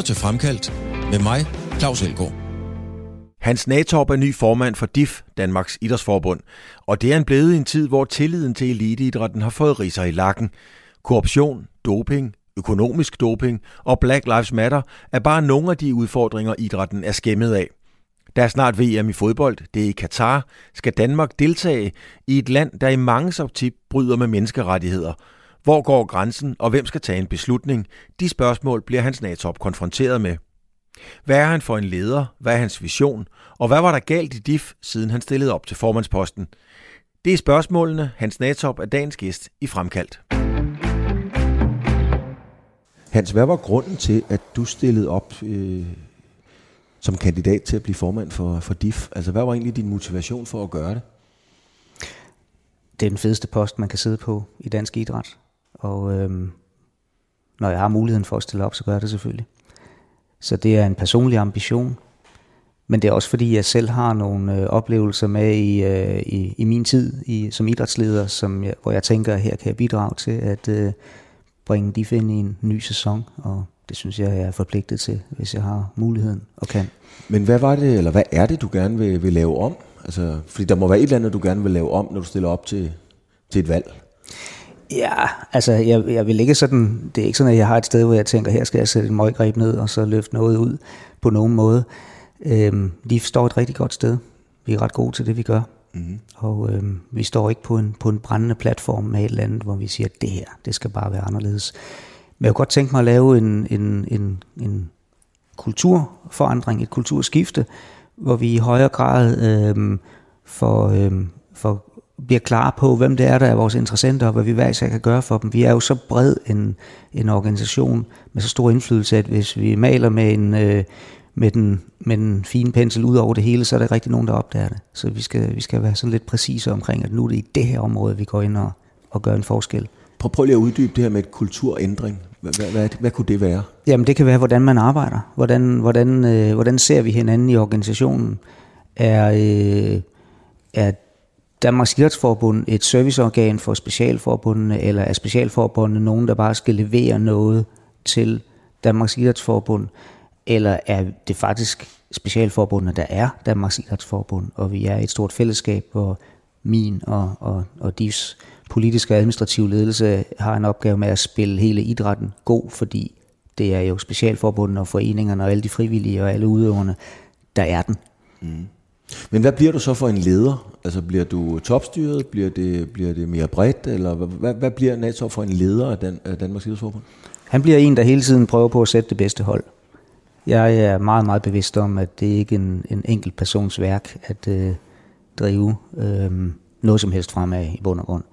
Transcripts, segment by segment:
lytter til Fremkaldt med mig, Claus Elgaard. Hans Natorp er ny formand for DIF, Danmarks Idrætsforbund, og det er en blevet i en tid, hvor tilliden til eliteidrætten har fået riser i lakken. Korruption, doping, økonomisk doping og Black Lives Matter er bare nogle af de udfordringer, idrætten er skæmmet af. Der er snart VM i fodbold, det er i Katar. Skal Danmark deltage i et land, der i mange optik bryder med menneskerettigheder? Hvor går grænsen, og hvem skal tage en beslutning? De spørgsmål bliver hans natop konfronteret med. Hvad er han for en leder? Hvad er hans vision? Og hvad var der galt i DIF, siden han stillede op til formandsposten? Det er spørgsmålene, Hans Natop er dagens gæst i Fremkaldt. Hans, hvad var grunden til, at du stillede op øh, som kandidat til at blive formand for, for DIF? Altså, hvad var egentlig din motivation for at gøre det? Det er den fedeste post, man kan sidde på i dansk idræt. Og øhm, når jeg har muligheden for at stille op, så gør jeg det selvfølgelig. Så det er en personlig ambition. Men det er også fordi, jeg selv har nogle øh, oplevelser med i, øh, i, i min tid i, som idrætsleder, som jeg, hvor jeg tænker, at her kan jeg bidrage til at øh, bringe de ind i en ny sæson. Og det synes jeg, jeg er forpligtet til, hvis jeg har muligheden og kan. Men hvad var det, eller hvad er det, du gerne vil, vil lave om? Altså, fordi der må være et eller andet, du gerne vil lave om, når du stiller op til, til et valg. Ja, altså jeg, jeg vil ikke sådan, det er ikke sådan, at jeg har et sted, hvor jeg tænker, her skal jeg sætte en møggreb ned, og så løfte noget ud på nogen måde. Øhm, de står et rigtig godt sted. Vi er ret gode til det, vi gør. Mm-hmm. Og øhm, vi står ikke på en, på en brændende platform med et eller andet, hvor vi siger, at det her, det skal bare være anderledes. Men jeg kunne godt tænke mig at lave en, en, en, en kulturforandring, et kulturskifte, hvor vi i højere grad øhm, får, øhm, får bliver klar på, hvem det er, der er vores interessenter, og hvad vi hver især kan gøre for dem. Vi er jo så bred en, en organisation med så stor indflydelse, at hvis vi maler med en, øh, med, den, med den fine pensel ud over det hele, så er der ikke rigtig nogen, der opdager det. Så vi skal, vi skal være sådan lidt præcise omkring, at nu er det i det her område, vi går ind og, og gør en forskel. Prøv, prøv lige at uddybe det her med et kulturændring. Hvad, hvad, hvad, hvad kunne det være? Jamen det kan være, hvordan man arbejder. Hvordan, hvordan, øh, hvordan ser vi hinanden i organisationen? Er, øh, er Danmarks Idrætsforbund et serviceorgan for specialforbundene, eller er specialforbundene nogen, der bare skal levere noget til Danmarks Idrætsforbund, eller er det faktisk specialforbundene, der er Danmarks Idrætsforbund, og vi er et stort fællesskab, hvor min og, og, og DIFs politiske og administrative ledelse har en opgave med at spille hele idrætten god, fordi det er jo specialforbundene og foreningerne og alle de frivillige og alle udøverne, der er den. Mm. Men hvad bliver du så for en leder? Altså bliver du topstyret? Bliver det, bliver det mere bredt? Eller hvad, hvad bliver NATO for en leder af, Dan, af Danmarks Idrætsforbund? Han bliver en, der hele tiden prøver på at sætte det bedste hold. Jeg er meget, meget bevidst om, at det ikke er en, en enkelt persons værk at øh, drive øh, noget som helst fremad i bund og grund.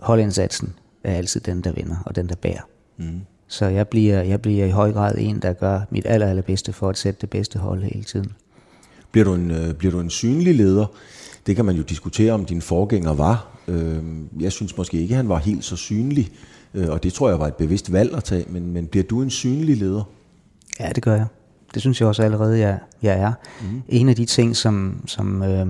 Holdindsatsen er altid den, der vinder, og den, der bærer. Mm. Så jeg bliver, jeg bliver i høj grad en, der gør mit aller, allerbedste for at sætte det bedste hold hele tiden. Bliver du en, øh, bliver du en synlig leder? Det kan man jo diskutere, om din forgænger var. Øh, jeg synes måske ikke, at han var helt så synlig, øh, og det tror jeg var et bevidst valg at tage, men, men bliver du en synlig leder? Ja, det gør jeg. Det synes jeg også allerede, jeg, jeg er. Mm. En af de ting, som, som øh,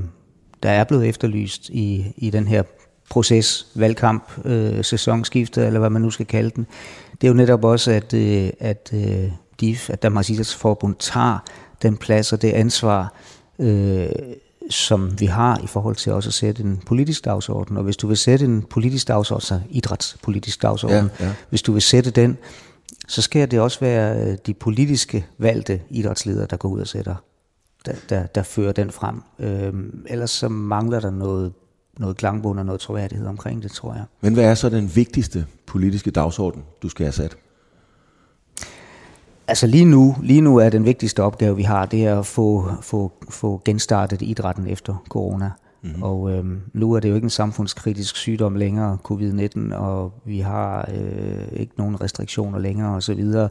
der er blevet efterlyst i, i den her proces, valgkamp, øh, sæsonskifte, eller hvad man nu skal kalde den, det er jo netop også, at, øh, at øh, DIF, at Danmarks Idrætsforbund tager den plads og det ansvar, øh, som vi har i forhold til også at sætte en politisk dagsorden. Og hvis du vil sætte en politisk dagsorden, altså idrætspolitisk dagsorden, ja, ja. hvis du vil sætte den, så skal det også være øh, de politiske valgte idrætsledere, der går ud og sætter, der, der, der fører den frem. Øhm, ellers så mangler der noget, noget klangbund og noget troværdighed omkring det, tror jeg. Men hvad er så den vigtigste politiske dagsorden, du skal have sat? Altså lige nu, lige nu er den vigtigste opgave, vi har, det er at få, få, få genstartet idrætten efter corona. Mm-hmm. Og øhm, nu er det jo ikke en samfundskritisk sygdom længere, covid-19, og vi har øh, ikke nogen restriktioner længere osv., og,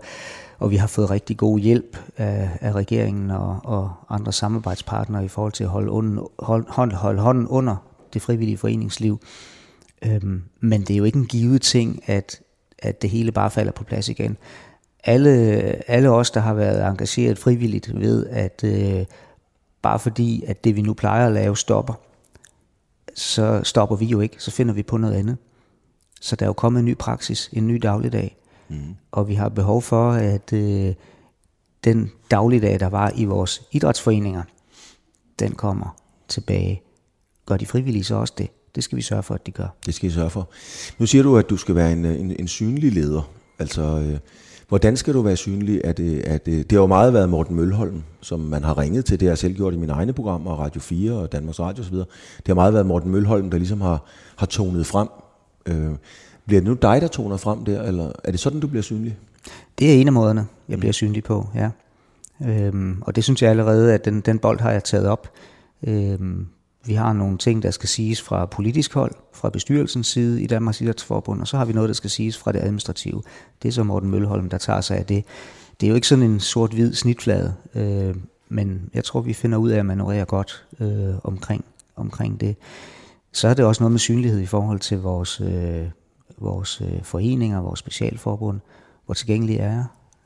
og vi har fået rigtig god hjælp af, af regeringen og, og andre samarbejdspartnere i forhold til at holde, under, hold, hold, holde hånden under det frivillige foreningsliv. Øhm, men det er jo ikke en givet ting, at, at det hele bare falder på plads igen alle, alle os, der har været engageret frivilligt, ved, at øh, bare fordi, at det vi nu plejer at lave stopper, så stopper vi jo ikke, så finder vi på noget andet. Så der er jo kommet en ny praksis, en ny dagligdag, mm. og vi har behov for, at øh, den dagligdag, der var i vores idrætsforeninger, den kommer tilbage. Gør de frivillige så også det? Det skal vi sørge for, at de gør. Det skal I sørge for. Nu siger du, at du skal være en, en, en synlig leder. Altså, øh, hvordan skal du være synlig? Er det, er det, det har jo meget været Morten Mølholm, som man har ringet til. Det har jeg selv gjort i mine egne programmer, Radio 4 og Danmarks Radio osv. Det har meget været Morten Mølholm, der ligesom har, har tonet frem. Øh, bliver det nu dig, der toner frem der, eller er det sådan, du bliver synlig? Det er en af måderne, jeg bliver synlig på, ja. Øhm, og det synes jeg allerede, at den, den bold har jeg taget op. Øhm, vi har nogle ting, der skal siges fra politisk hold, fra bestyrelsens side i Danmarks Idrætsforbund, og så har vi noget, der skal siges fra det administrative. Det er så Morten Mølholm, der tager sig af det. Det er jo ikke sådan en sort-hvid snitflade, øh, men jeg tror, vi finder ud af at manøvrere godt øh, omkring, omkring det. Så er det også noget med synlighed i forhold til vores, øh, vores øh, foreninger, vores specialforbund. Hvor tilgængelig er jeg?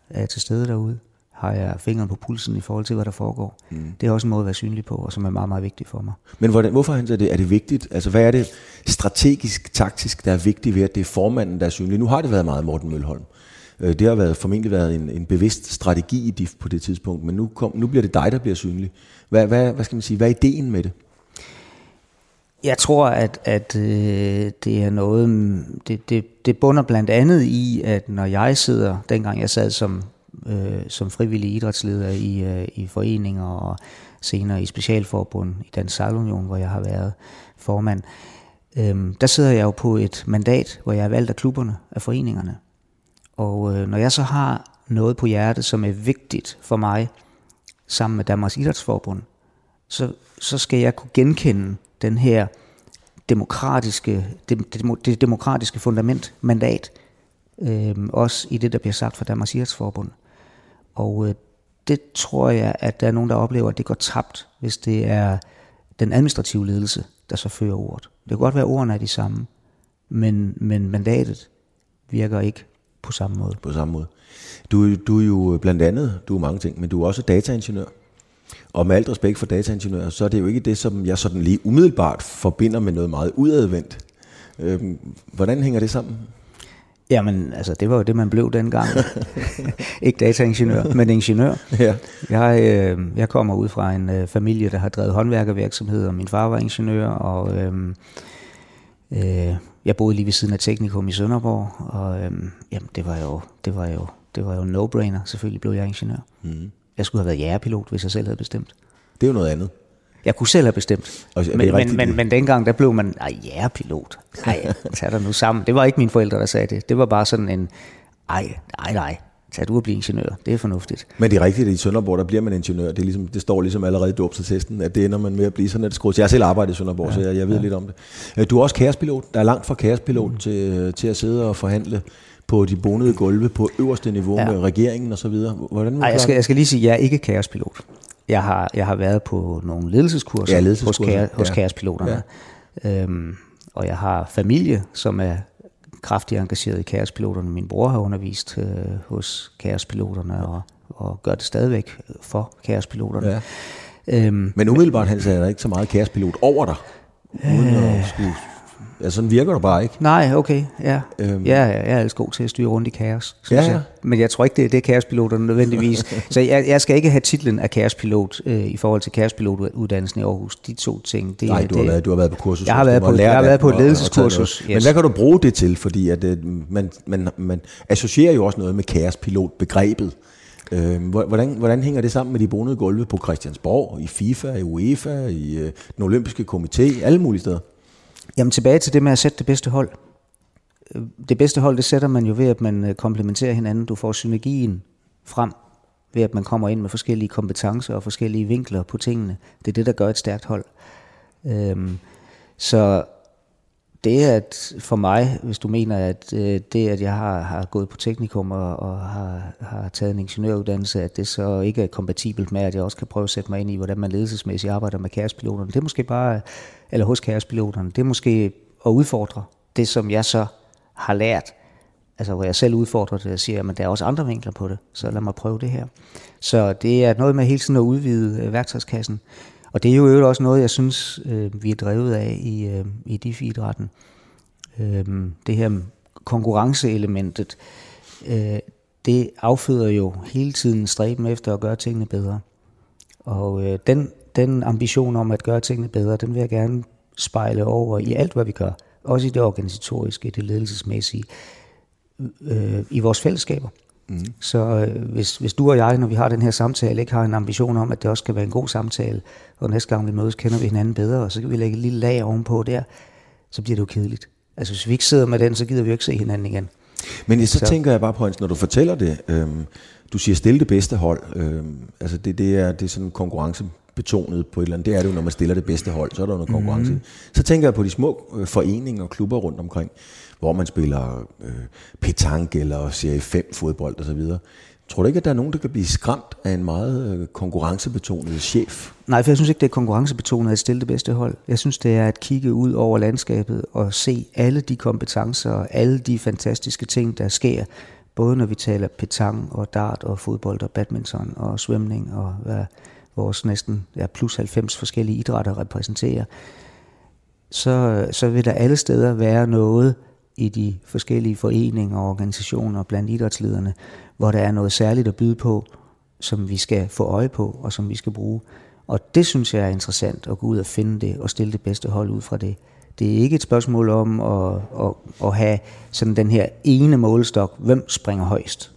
Er jeg til stede derude? Har jeg fingeren på pulsen i forhold til, hvad der foregår. Mm. Det er også en måde at være synlig på, og som er meget, meget vigtigt for mig. Men hvordan, hvorfor er det, er det vigtigt? Altså, hvad er det strategisk, taktisk, der er vigtigt ved, at det er formanden, der er synlig? Nu har det været meget Morten Mølholm. Øh, det har været, formentlig været en, en bevidst strategi i DIF på det tidspunkt, men nu, kom, nu bliver det dig, der bliver synlig. Hvad, hvad, hvad skal man sige? Hvad er ideen med det? Jeg tror, at, at øh, det er noget, det, det, det bunder blandt andet i, at når jeg sidder, dengang jeg sad som øh, som frivillig idrætsleder i, øh, i foreninger og senere i specialforbund i Dansk Sejlunion, hvor jeg har været formand. Øh, der sidder jeg jo på et mandat, hvor jeg er valgt af klubberne, af foreningerne. Og øh, når jeg så har noget på hjertet, som er vigtigt for mig, sammen med Danmarks Idrætsforbund, så, så skal jeg kunne genkende den her demokratiske, det, det, det demokratiske fundament, mandat, øh, også i det, der bliver sagt fra Danmarks Idrætsforbund. Og øh, det tror jeg, at der er nogen, der oplever, at det går tabt, hvis det er den administrative ledelse, der så fører ordet. Det kan godt være, at ordene er de samme, men, men mandatet virker ikke på samme måde. På samme måde. Du, du er jo blandt andet, du er mange ting, men du er også dataingeniør. Og med alt respekt for dataingeniører, så er det jo ikke det, som jeg sådan lige umiddelbart forbinder med noget meget udadvendt. Øhm, hvordan hænger det sammen? Jamen, altså, det var jo det, man blev dengang. ikke dataingeniør, men ingeniør. Ja. Jeg, øh, jeg kommer ud fra en øh, familie, der har drevet håndværkervirksomhed, og min far var ingeniør, og øh, øh, jeg boede lige ved siden af Teknikum i Sønderborg, og øh, jamen, det var jo, det var jo, det var jo no-brainer. Selvfølgelig blev jeg ingeniør. Mm. Jeg skulle have været jægerpilot, hvis jeg selv havde bestemt. Det er jo noget andet. Jeg kunne selv have bestemt. Og det men, rigtigt? men, men, men dengang, der blev man, ej, ja, pilot. Ej, tag dig nu sammen. Det var ikke mine forældre, der sagde det. Det var bare sådan en, ej, ej, nej, tag du at blive ingeniør. Det er fornuftigt. Men det er rigtigt, at i Sønderborg, der bliver man ingeniør. Det, er ligesom, det står ligesom allerede i dåbsatesten, at det ender man med at blive sådan, at det Jeg har selv arbejdet i Sønderborg, ja, så jeg, jeg ved ja. lidt om det. Øh, du er også kærespilot. Der er langt fra kærespilot mm. til, til at sidde og forhandle på de bonede gulve på øverste niveau ja. med regeringen og så videre. Hvordan Ej, jeg, skal, jeg skal lige sige, at jeg er ikke kærespilot. Jeg har, jeg har været på nogle ledelseskurser, ja, ledelseskurser. hos, kære, hos ja. Ja. Øhm, og jeg har familie, som er kraftigt engageret i kærespiloterne. Min bror har undervist øh, hos kærespiloterne og, og gør det stadigvæk for kærespiloterne. Ja. Øhm, Men umiddelbart, Hans, er der ikke så meget kærespilot over dig, uden øh, at skulle Ja, sådan virker det bare ikke. Nej, okay, ja. Øhm. ja jeg er altså god til at styre rundt i kaos, synes ja, ja. jeg. Men jeg tror ikke, det er det kaospiloterne nødvendigvis. så jeg, jeg skal ikke have titlen af kaospilot øh, i forhold til kaospilotuddannelsen i Aarhus. De to ting. Det, Nej, du, det, har været, du har været på kursus. Jeg har været på, jeg har været på et ledelseskursus. Yes. Men hvad kan du bruge det til? Fordi at, øh, man, man, man associerer jo også noget med kaospilot-begrebet. Øh, hvordan, hvordan hænger det sammen med de bonede gulve på Christiansborg, i FIFA, i UEFA, i øh, den olympiske komité, alle mulige steder? Jamen tilbage til det med at sætte det bedste hold. Det bedste hold, det sætter man jo ved, at man øh, komplementerer hinanden. Du får synergien frem ved, at man kommer ind med forskellige kompetencer og forskellige vinkler på tingene. Det er det, der gør et stærkt hold. Øhm, så det at for mig, hvis du mener, at øh, det, at jeg har, har gået på teknikum og, og har, har taget en ingeniøruddannelse, at det så ikke er kompatibelt med, at jeg også kan prøve at sætte mig ind i, hvordan man ledelsesmæssigt arbejder med kærespiloterne. Det er måske bare, eller hos kærespiloterne, det er måske at udfordre det, som jeg så har lært. Altså hvor jeg selv udfordrer det og siger, at der er også andre vinkler på det, så lad mig prøve det her. Så det er noget med hele tiden at udvide øh, værktøjskassen. Og det er jo også noget, jeg synes, øh, vi er drevet af i, øh, i DIF-idrætten. Øh, det her konkurrenceelementet. Øh, det afføder jo hele tiden stræben efter at gøre tingene bedre. Og øh, den, den ambition om at gøre tingene bedre, den vil jeg gerne spejle over i alt, hvad vi gør. Også i det organisatoriske, det ledelsesmæssige, øh, i vores fællesskaber. Mm. Så øh, hvis, hvis du og jeg, når vi har den her samtale, ikke har en ambition om, at det også skal være en god samtale, og næste gang vi mødes, kender vi hinanden bedre, og så kan vi lægge et lille lag ovenpå der, så bliver det jo kedeligt. Altså hvis vi ikke sidder med den, så gider vi jo ikke se hinanden igen. Men så, så tænker jeg bare på, når du fortæller det, øhm, du siger stille det bedste hold, øhm, altså det, det, er, det er sådan konkurrencebetonet på et eller andet, det er det jo, når man stiller det bedste hold, så er der noget konkurrence. Mm. Så tænker jeg på de små øh, foreninger og klubber rundt omkring, hvor man spiller øh, petanque eller serie 5 fodbold osv. Tror du ikke, at der er nogen, der kan blive skræmt af en meget øh, konkurrencebetonet chef? Nej, for jeg synes ikke, det er konkurrencebetonet at stille det bedste hold. Jeg synes, det er at kigge ud over landskabet og se alle de kompetencer og alle de fantastiske ting, der sker. Både når vi taler petang og dart og fodbold og badminton og svømning og hvad vores næsten ja, plus 90 forskellige idrætter repræsenterer. Så, så vil der alle steder være noget, i de forskellige foreninger og organisationer blandt idrætslederne, hvor der er noget særligt at byde på, som vi skal få øje på og som vi skal bruge. Og det synes jeg er interessant at gå ud og finde det og stille det bedste hold ud fra det. Det er ikke et spørgsmål om at, at, at have sådan den her ene målestok, hvem springer højst.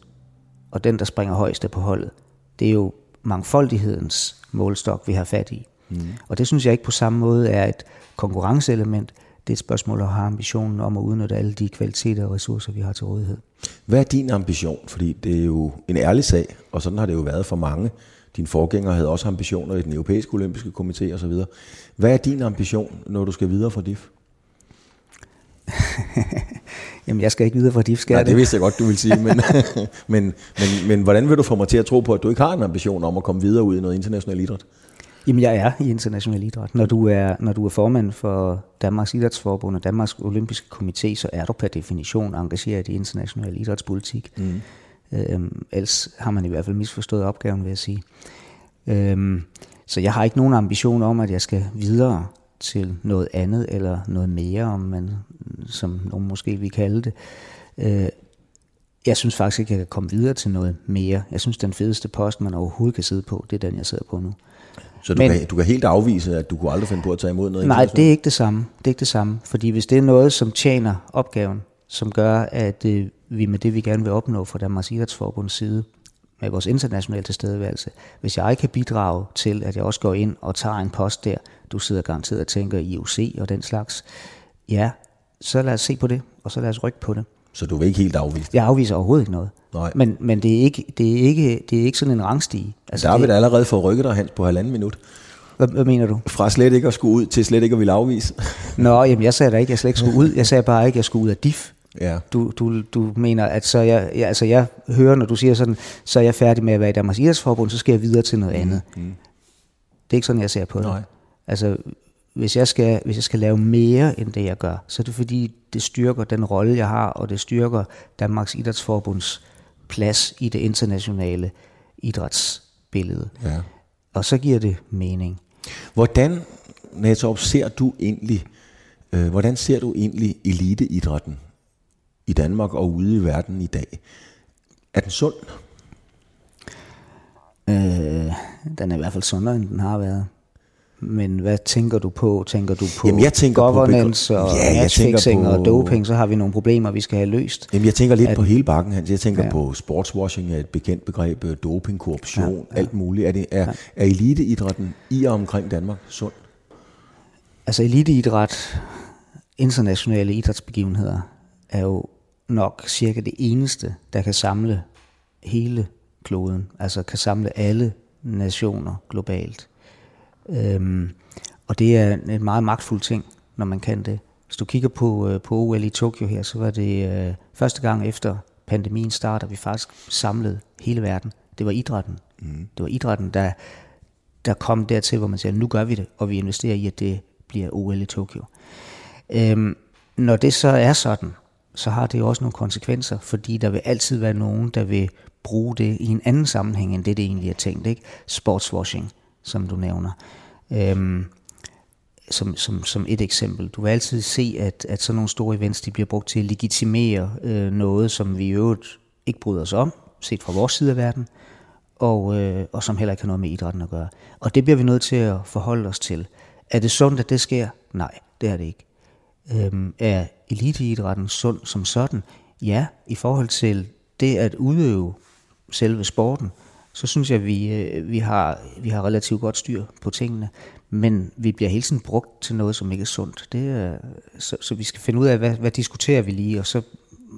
Og den, der springer højst er på holdet. Det er jo mangfoldighedens målestok, vi har fat i. Mm. Og det synes jeg ikke på samme måde er et konkurrenceelement, det er et spørgsmål at have ambitionen om at udnytte alle de kvaliteter og ressourcer, vi har til rådighed. Hvad er din ambition? Fordi det er jo en ærlig sag, og sådan har det jo været for mange. Din forgænger havde også ambitioner i den europæiske olympiske komité osv. Hvad er din ambition, når du skal videre fra DIF? Jamen, jeg skal ikke videre fra DIF, skal Nej, det? det vidste jeg godt, du vil sige, men, men, men, men hvordan vil du få mig til at tro på, at du ikke har en ambition om at komme videre ud i noget international idræt? Jamen, jeg er i international idræt. Når du er, når du er formand for Danmarks Idrætsforbund og Danmarks Olympiske Komité, så er du per definition engageret i international idrætspolitik. Mm. Øhm, ellers har man i hvert fald misforstået opgaven, vil jeg sige. Øhm, så jeg har ikke nogen ambition om, at jeg skal videre til noget andet eller noget mere, om man, som nogen måske vil kalde det. Øh, jeg synes faktisk ikke, at jeg kan komme videre til noget mere. Jeg synes, den fedeste post, man overhovedet kan sidde på, det er den, jeg sidder på nu. Så du, Men, kan, du kan helt afvise, at du kunne aldrig finde på at tage imod noget? Nej, det er ikke det samme. Det er ikke det samme. Fordi hvis det er noget, som tjener opgaven, som gør, at øh, vi med det, vi gerne vil opnå fra Danmarks Idrætsforbunds side, med vores internationale tilstedeværelse, hvis jeg kan bidrage til, at jeg også går ind og tager en post der, du sidder garanteret og tænker IOC og den slags, ja, så lad os se på det, og så lad os rykke på det. Så du vil ikke helt afvise det? Jeg afviser overhovedet ikke noget. Nej. Men, men det, er ikke, det, er ikke, det er ikke sådan en rangstige. Altså, der har vi da allerede fået rykket dig, Hans, på halvanden minut. Hvad, hvad mener du? Fra slet ikke at skulle ud til slet ikke at ville afvise. Nå, jamen jeg sagde da ikke, at jeg slet ikke skulle ud. Jeg sagde bare ikke, at jeg skulle ud af DIF. Ja. Du, du, du mener, at så jeg, jeg, altså jeg hører, når du siger sådan, så er jeg færdig med at være i Danmarks Idrætsforbund, så skal jeg videre til noget mm, andet. Mm. Det er ikke sådan, jeg ser på det. Nej. Altså, hvis jeg, skal, hvis jeg skal lave mere end det, jeg gør, så er det fordi, det styrker den rolle, jeg har, og det styrker Danmarks Idrætsforbunds plads i det internationale idrætsbillede. Ja. Og så giver det mening. Hvordan, Natorp, ser du egentlig, øh, hvordan ser du egentlig eliteidrætten i Danmark og ude i verden i dag? Er den sund? Øh, den er i hvert fald sundere, end den har været. Men hvad tænker du på? Tænker du på Jamen, jeg tænker governance på, og ja, matchfixing på, og doping, så har vi nogle problemer, vi skal have løst. Jamen, jeg tænker lidt at, på hele bakken, Hans. Jeg tænker ja. på sportswashing er et bekendt begreb, øh, doping, korruption, ja, ja. alt muligt. Er, det, er, ja. er eliteidrætten i og omkring Danmark sund? Altså eliteidræt, internationale idrætsbegivenheder, er jo nok cirka det eneste, der kan samle hele kloden, altså kan samle alle nationer globalt. Øhm, og det er en meget magtfuld ting, når man kan det. Hvis du kigger på, øh, på OL i Tokyo her, så var det øh, første gang efter pandemien starter, vi faktisk samlede hele verden. Det var idrætten. Mm. Det var idrætten, der, der kom dertil, hvor man siger, nu gør vi det, og vi investerer i, at det bliver OL i Tokyo. Øhm, når det så er sådan, så har det jo også nogle konsekvenser, fordi der vil altid være nogen, der vil bruge det i en anden sammenhæng, end det, det egentlig er tænkt. Ikke? Sportswashing som du nævner. Øhm, som, som, som et eksempel. Du vil altid se, at, at sådan nogle store events, de bliver brugt til at legitimere øh, noget, som vi i øvrigt ikke bryder os om, set fra vores side af verden, og, øh, og som heller ikke har noget med idrætten at gøre. Og det bliver vi nødt til at forholde os til. Er det sundt, at det sker? Nej, det er det ikke. Øhm, er eliteidrætten sund som sådan? Ja, i forhold til det at udøve selve sporten, så synes jeg, at vi, øh, vi, har, vi har relativt godt styr på tingene. Men vi bliver hele tiden brugt til noget, som ikke er sundt. Det så, så vi skal finde ud af, hvad, hvad diskuterer vi lige, og så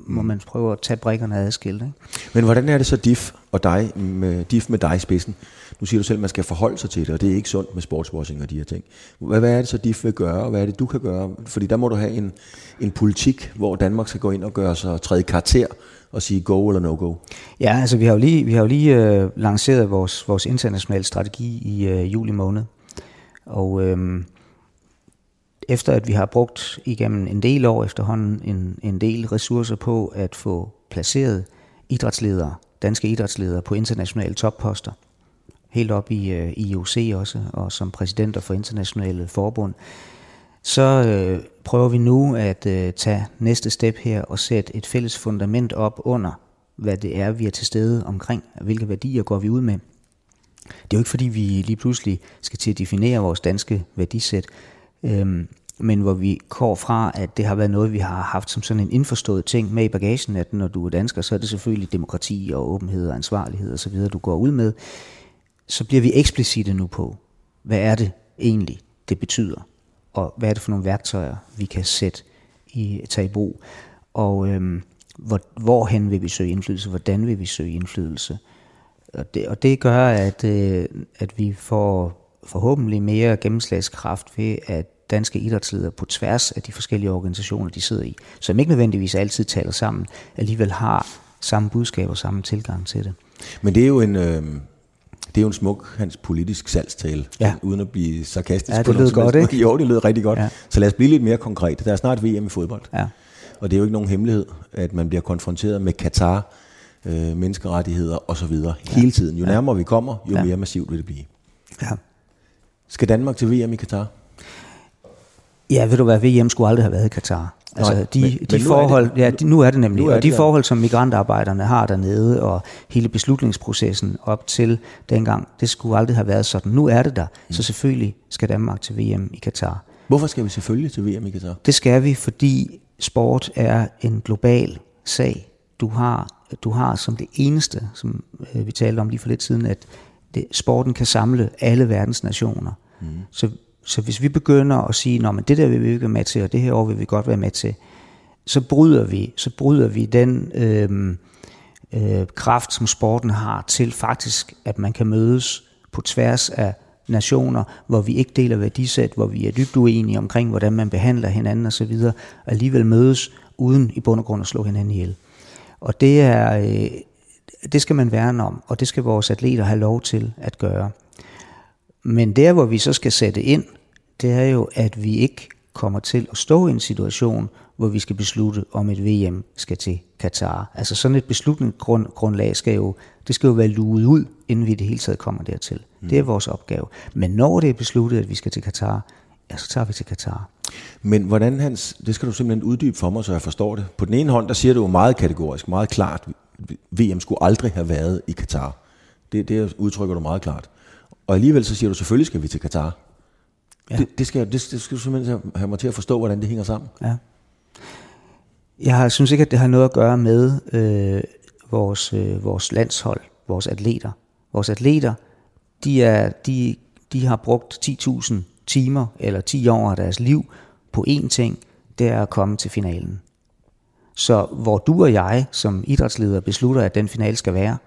må man prøve at tage brikkerne adskilt. Ikke? Men hvordan er det så DIF og dig, med, DIF med dig i spidsen? Nu siger du selv, at man skal forholde sig til det, og det er ikke sundt med sportswashing og de her ting. Hvad, hvad er det så DIF vil gøre, og hvad er det du kan gøre? Fordi der må du have en, en politik, hvor Danmark skal gå ind og gøre sig tredje karakter og sige go eller no go. Ja, altså vi har jo lige, vi har jo lige øh, lanceret vores, vores internationale strategi i øh, juli måned. Og øh, efter at vi har brugt igennem en del år efterhånden en, en del ressourcer på at få placeret idrætsledere, danske idrætsledere på internationale topposter, helt op i øh, IOC også, og som præsidenter for internationale forbund, så øh, prøver vi nu at øh, tage næste step her og sætte et fælles fundament op under, hvad det er, vi er til stede omkring, hvilke værdier går vi ud med. Det er jo ikke fordi, vi lige pludselig skal til at definere vores danske værdisæt, øhm, men hvor vi går fra, at det har været noget, vi har haft som sådan en indforstået ting med i bagagen, at når du er dansker, så er det selvfølgelig demokrati og åbenhed og ansvarlighed osv., du går ud med. Så bliver vi eksplicite nu på, hvad er det egentlig, det betyder, og hvad er det for nogle værktøjer, vi kan sætte i, tage i brug, og øhm, hvor, hvorhen vil vi søge indflydelse, hvordan vil vi søge indflydelse. Og det, og det gør, at, øh, at vi får forhåbentlig mere gennemslagskraft ved, at danske idrætsledere på tværs af de forskellige organisationer, de sidder i, som ikke nødvendigvis altid taler sammen, alligevel har samme budskab og samme tilgang til det. Men det er jo en... Øh det er jo en smuk hans politisk salgstale, ja. uden at blive sarkastisk. Ja, det lød godt, ikke? Jo, det lød rigtig godt. Ja. Så lad os blive lidt mere konkret. Der er snart VM i fodbold. Ja. Og det er jo ikke nogen hemmelighed, at man bliver konfronteret med Katar, øh, menneskerettigheder osv. Ja. hele tiden. Jo ja. nærmere vi kommer, jo ja. mere massivt vil det blive. Ja. Skal Danmark til VM i Katar? Ja, ved du hvad, VM skulle aldrig have været i Katar. Altså Nej, de, men- de men nu forhold, det- ja, de, nu er det nemlig, er og de det forhold, som migrantarbejderne har dernede, og hele beslutningsprocessen op til dengang, det skulle aldrig have været sådan. Nu er det der, Mm. så selvfølgelig skal Danmark til VM i Katar. Hvorfor skal vi selvfølgelig til VM i Katar? Det skal vi, fordi sport er en global sag. Du har, du har som det eneste, som øh, vi talte om lige for lidt siden, at det, sporten kan samle alle verdens nationer. Mm. Så, så hvis vi begynder at sige, at det der vil vi ikke være med til, og det her år vil vi godt være med til, så bryder vi, så bryder vi den øh, øh, kraft, som sporten har til faktisk, at man kan mødes på tværs af nationer, hvor vi ikke deler værdisæt, hvor vi er dybt uenige omkring, hvordan man behandler hinanden osv., og alligevel mødes uden i bund og grund at slå hinanden ihjel. Og det er, øh, det skal man værne om, og det skal vores atleter have lov til at gøre. Men der, hvor vi så skal sætte ind, det er jo, at vi ikke kommer til at stå i en situation, hvor vi skal beslutte, om et VM skal til Katar. Altså sådan et beslutningsgrundlag skal jo, det skal jo være luet ud, inden vi det hele taget kommer dertil. Mm. Det er vores opgave. Men når det er besluttet, at vi skal til Katar, ja, så tager vi til Katar. Men hvordan, Hans, det skal du simpelthen uddybe for mig, så jeg forstår det. På den ene hånd, der siger du jo meget kategorisk, meget klart, VM skulle aldrig have været i Katar. Det, det udtrykker du meget klart. Og alligevel så siger du, selvfølgelig skal vi til Katar. Ja. Det, det, skal, det, det skal du simpelthen have mig til at forstå, hvordan det hænger sammen. Ja. Jeg synes ikke, at det har noget at gøre med øh, vores, øh, vores landshold, vores atleter. Vores atleter, de, er, de, de har brugt 10.000 timer eller 10 år af deres liv på én ting, det er at komme til finalen. Så hvor du og jeg som idrætsleder beslutter, at den finale skal være,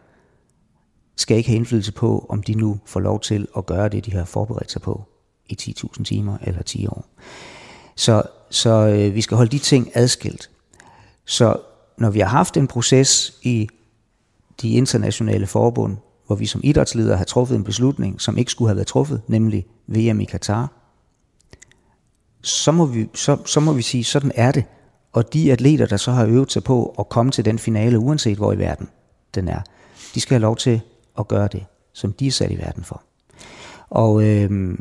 skal ikke have indflydelse på, om de nu får lov til at gøre det, de har forberedt sig på i 10.000 timer eller 10 år. Så, så øh, vi skal holde de ting adskilt. Så når vi har haft en proces i de internationale forbund, hvor vi som idrætsledere har truffet en beslutning, som ikke skulle have været truffet, nemlig VM i Katar, så må vi, så, så må vi sige, sådan er det. Og de atleter, der så har øvet sig på at komme til den finale, uanset hvor i verden den er, de skal have lov til at gøre det, som de er sat i verden for. Og, øh,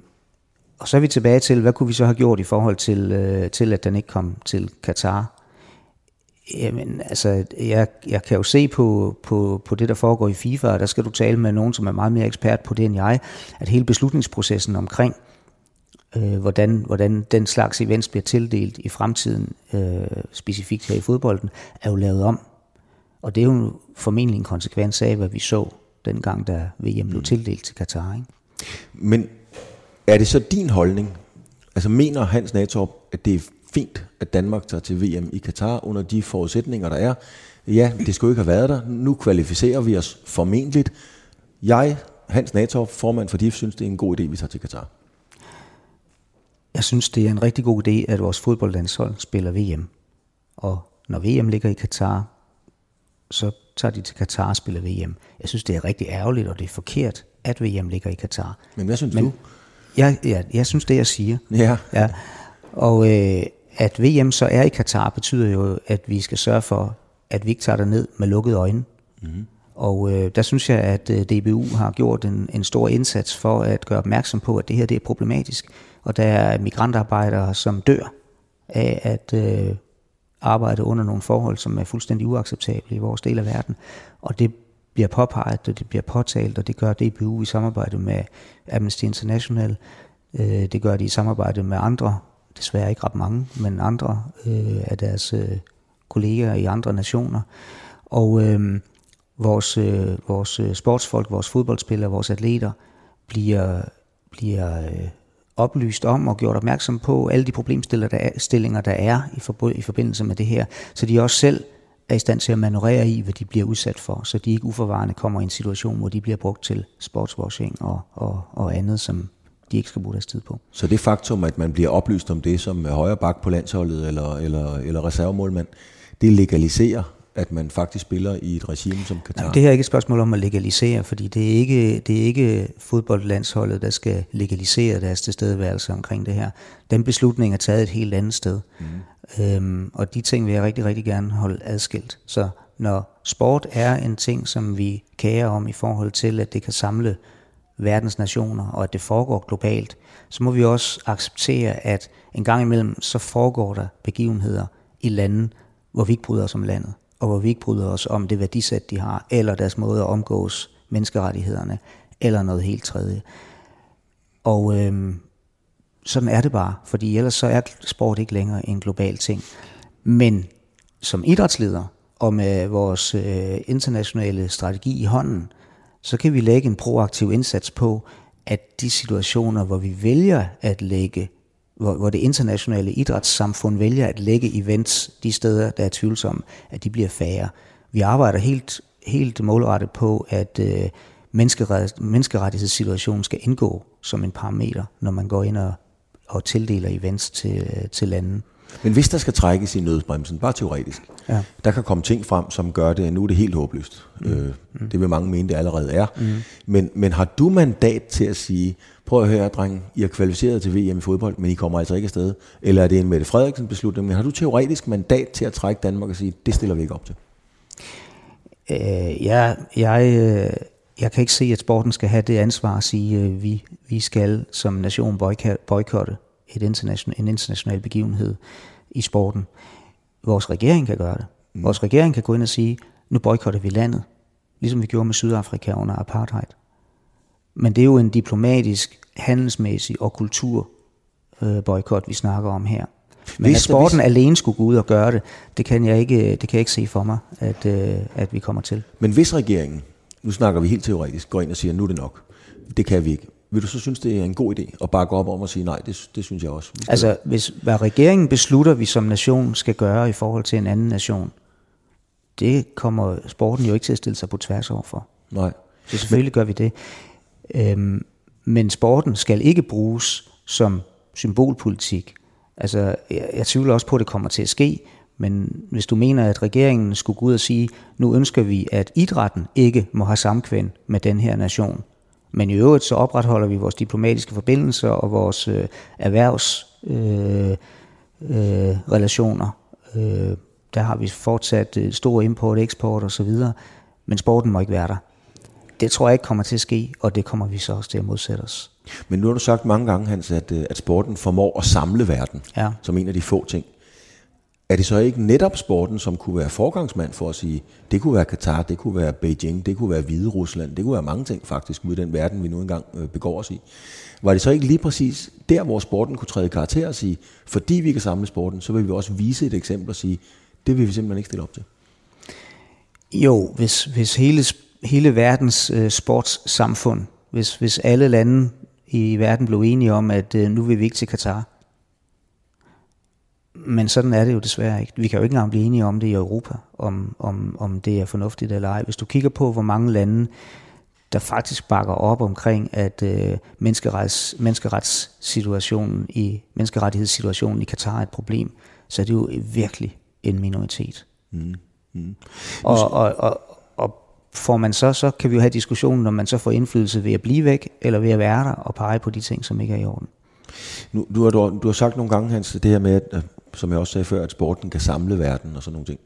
og så er vi tilbage til, hvad kunne vi så have gjort i forhold til, øh, til at den ikke kom til Katar? Jamen, altså, jeg, jeg kan jo se på, på, på det, der foregår i FIFA, og der skal du tale med nogen, som er meget mere ekspert på det end jeg, at hele beslutningsprocessen omkring, øh, hvordan, hvordan den slags events bliver tildelt i fremtiden, øh, specifikt her i fodbolden, er jo lavet om. Og det er jo formentlig en konsekvens af, hvad vi så dengang, da VM blev mm. tildelt til Katar. Ikke? Men er det så din holdning? Altså mener Hans Natorp, at det er fint, at Danmark tager til VM i Katar under de forudsætninger, der er? Ja, det skulle ikke have været der. Nu kvalificerer vi os formentligt. Jeg, Hans Natorp, formand for DIF, synes, det er en god idé, vi tager til Katar. Jeg synes, det er en rigtig god idé, at vores fodboldlandshold spiller VM. Og når VM ligger i Katar, så tager de til Katar og spiller VM. Jeg synes, det er rigtig ærgerligt, og det er forkert, at VM ligger i Katar. Men hvad synes Men, du? Jeg, jeg, jeg synes, det jeg siger. Ja. ja. Og øh, at VM så er i Katar, betyder jo, at vi skal sørge for, at vi ikke tager ned med lukkede øjne. Mm-hmm. Og øh, der synes jeg, at øh, DBU har gjort en, en stor indsats for at gøre opmærksom på, at det her det er problematisk. Og der er migrantarbejdere, som dør af at øh, arbejde under nogle forhold, som er fuldstændig uacceptable i vores del af verden. Og det bliver påpeget, og det bliver påtalt, og det gør DBU i samarbejde med Amnesty International. Øh, det gør de i samarbejde med andre, desværre ikke ret mange, men andre øh, af deres øh, kolleger i andre nationer. Og øh, vores, øh, vores sportsfolk, vores fodboldspillere, vores atleter bliver, bliver øh, oplyst om og gjort opmærksom på alle de problemstillinger, der er, stillinger, der er i, i forbindelse med det her, så de også selv er i stand til at manøvrere i, hvad de bliver udsat for, så de ikke uforvarende kommer i en situation, hvor de bliver brugt til sportswashing og, og, og andet, som de ikke skal bruge deres tid på. Så det faktum, at man bliver oplyst om det som højre bak på landsholdet eller, eller, eller reservemålmand, det legaliserer at man faktisk spiller i et regime som Katar? Nej, det her er ikke et spørgsmål om at legalisere, fordi det er ikke, det er ikke fodboldlandsholdet, der skal legalisere deres tilstedeværelse omkring det her. Den beslutning er taget et helt andet sted. Mm. Øhm, og de ting vil jeg rigtig, rigtig gerne holde adskilt. Så når sport er en ting, som vi kærer om i forhold til, at det kan samle verdens nationer, og at det foregår globalt, så må vi også acceptere, at en gang imellem, så foregår der begivenheder i lande, hvor vi ikke bryder os om landet og hvor vi ikke bryder os om det værdisæt, de har, eller deres måde at omgås menneskerettighederne, eller noget helt tredje. Og øhm, sådan er det bare, fordi ellers så er sport ikke længere en global ting. Men som idrætsleder, og med vores øh, internationale strategi i hånden, så kan vi lægge en proaktiv indsats på, at de situationer, hvor vi vælger at lægge hvor, hvor det internationale idrætssamfund vælger at lægge events de steder, der er tvivlsomme, at de bliver færre. Vi arbejder helt, helt målrettet på, at øh, menneskeret, menneskerettighedssituationen skal indgå som en parameter, når man går ind og, og tildeler events til, øh, til lande. Men hvis der skal trækkes i nødbremsen, bare teoretisk, ja. der kan komme ting frem, som gør det, nu er det helt håbløst. Mm. Øh, mm. Det vil mange mene, det allerede er. Mm. Men, men har du mandat til at sige, prøv at høre, dreng, I er kvalificeret til VM i fodbold, men I kommer altså ikke afsted? Eller er det en Mette Frederiksen beslutning? Men har du teoretisk mandat til at trække Danmark og sige, det stiller vi ikke op til? Øh, ja, jeg, øh, jeg kan ikke se, at sporten skal have det ansvar at sige, at vi, vi skal som nation boykotte et international, en international begivenhed i sporten. Vores regering kan gøre det. Mm. Vores regering kan gå ind og sige, nu boykotter vi landet, ligesom vi gjorde med Sydafrika under apartheid. Men det er jo en diplomatisk, handelsmæssig og kultur øh, boykot, vi snakker om her. Men hvis at sporten hvis... alene skulle gå ud og gøre det, det kan jeg ikke, det kan jeg ikke se for mig, at, øh, at vi kommer til. Men hvis regeringen, nu snakker vi helt teoretisk, går ind og siger, nu er det nok, det kan vi ikke vil du så synes, det er en god idé at bakke op om at sige nej, det, det synes jeg også. Altså, hvis hvad regeringen beslutter, vi som nation skal gøre i forhold til en anden nation, det kommer sporten jo ikke til at stille sig på tværs overfor. Nej. Så selvfølgelig gør vi det. Øhm, men sporten skal ikke bruges som symbolpolitik. Altså, jeg, jeg tvivler også på, at det kommer til at ske, men hvis du mener, at regeringen skulle gå ud og sige, nu ønsker vi, at idrætten ikke må have samkvæm med den her nation, men i øvrigt så opretholder vi vores diplomatiske forbindelser og vores øh, erhvervsrelationer. Øh, øh, der har vi fortsat øh, stor import, eksport og så videre, men sporten må ikke være der. Det tror jeg ikke kommer til at ske, og det kommer vi så også til at modsætte os. Men nu har du sagt mange gange, Hans, at, øh, at sporten formår at samle verden, ja. som en af de få ting er det så ikke netop sporten, som kunne være forgangsmand for at sige, det kunne være Katar, det kunne være Beijing, det kunne være Hvide Rusland, det kunne være mange ting faktisk ud i den verden, vi nu engang øh, begår os i. Var det så ikke lige præcis der, hvor sporten kunne træde karakter og sige, fordi vi kan samle sporten, så vil vi også vise et eksempel og sige, det vil vi simpelthen ikke stille op til? Jo, hvis, hvis hele, hele verdens øh, sportssamfund, hvis, hvis alle lande i verden blev enige om, at øh, nu vil vi ikke til Katar, men sådan er det jo desværre ikke. Vi kan jo ikke engang blive enige om det i Europa, om, om, om det er fornuftigt eller ej. Hvis du kigger på, hvor mange lande, der faktisk bakker op omkring, at øh, menneskerets, menneskeretssituationen i, menneskerettighedssituationen i Katar er et problem, så er det jo virkelig en minoritet. Mm. Mm. Og, og, og, og får man så, så kan vi jo have diskussionen, om man så får indflydelse ved at blive væk, eller ved at være der og pege på de ting, som ikke er i orden. Nu, du, har, du, du har sagt nogle gange, Hans, det her med, at, som jeg også sagde før, at sporten kan samle verden og sådan nogle ting.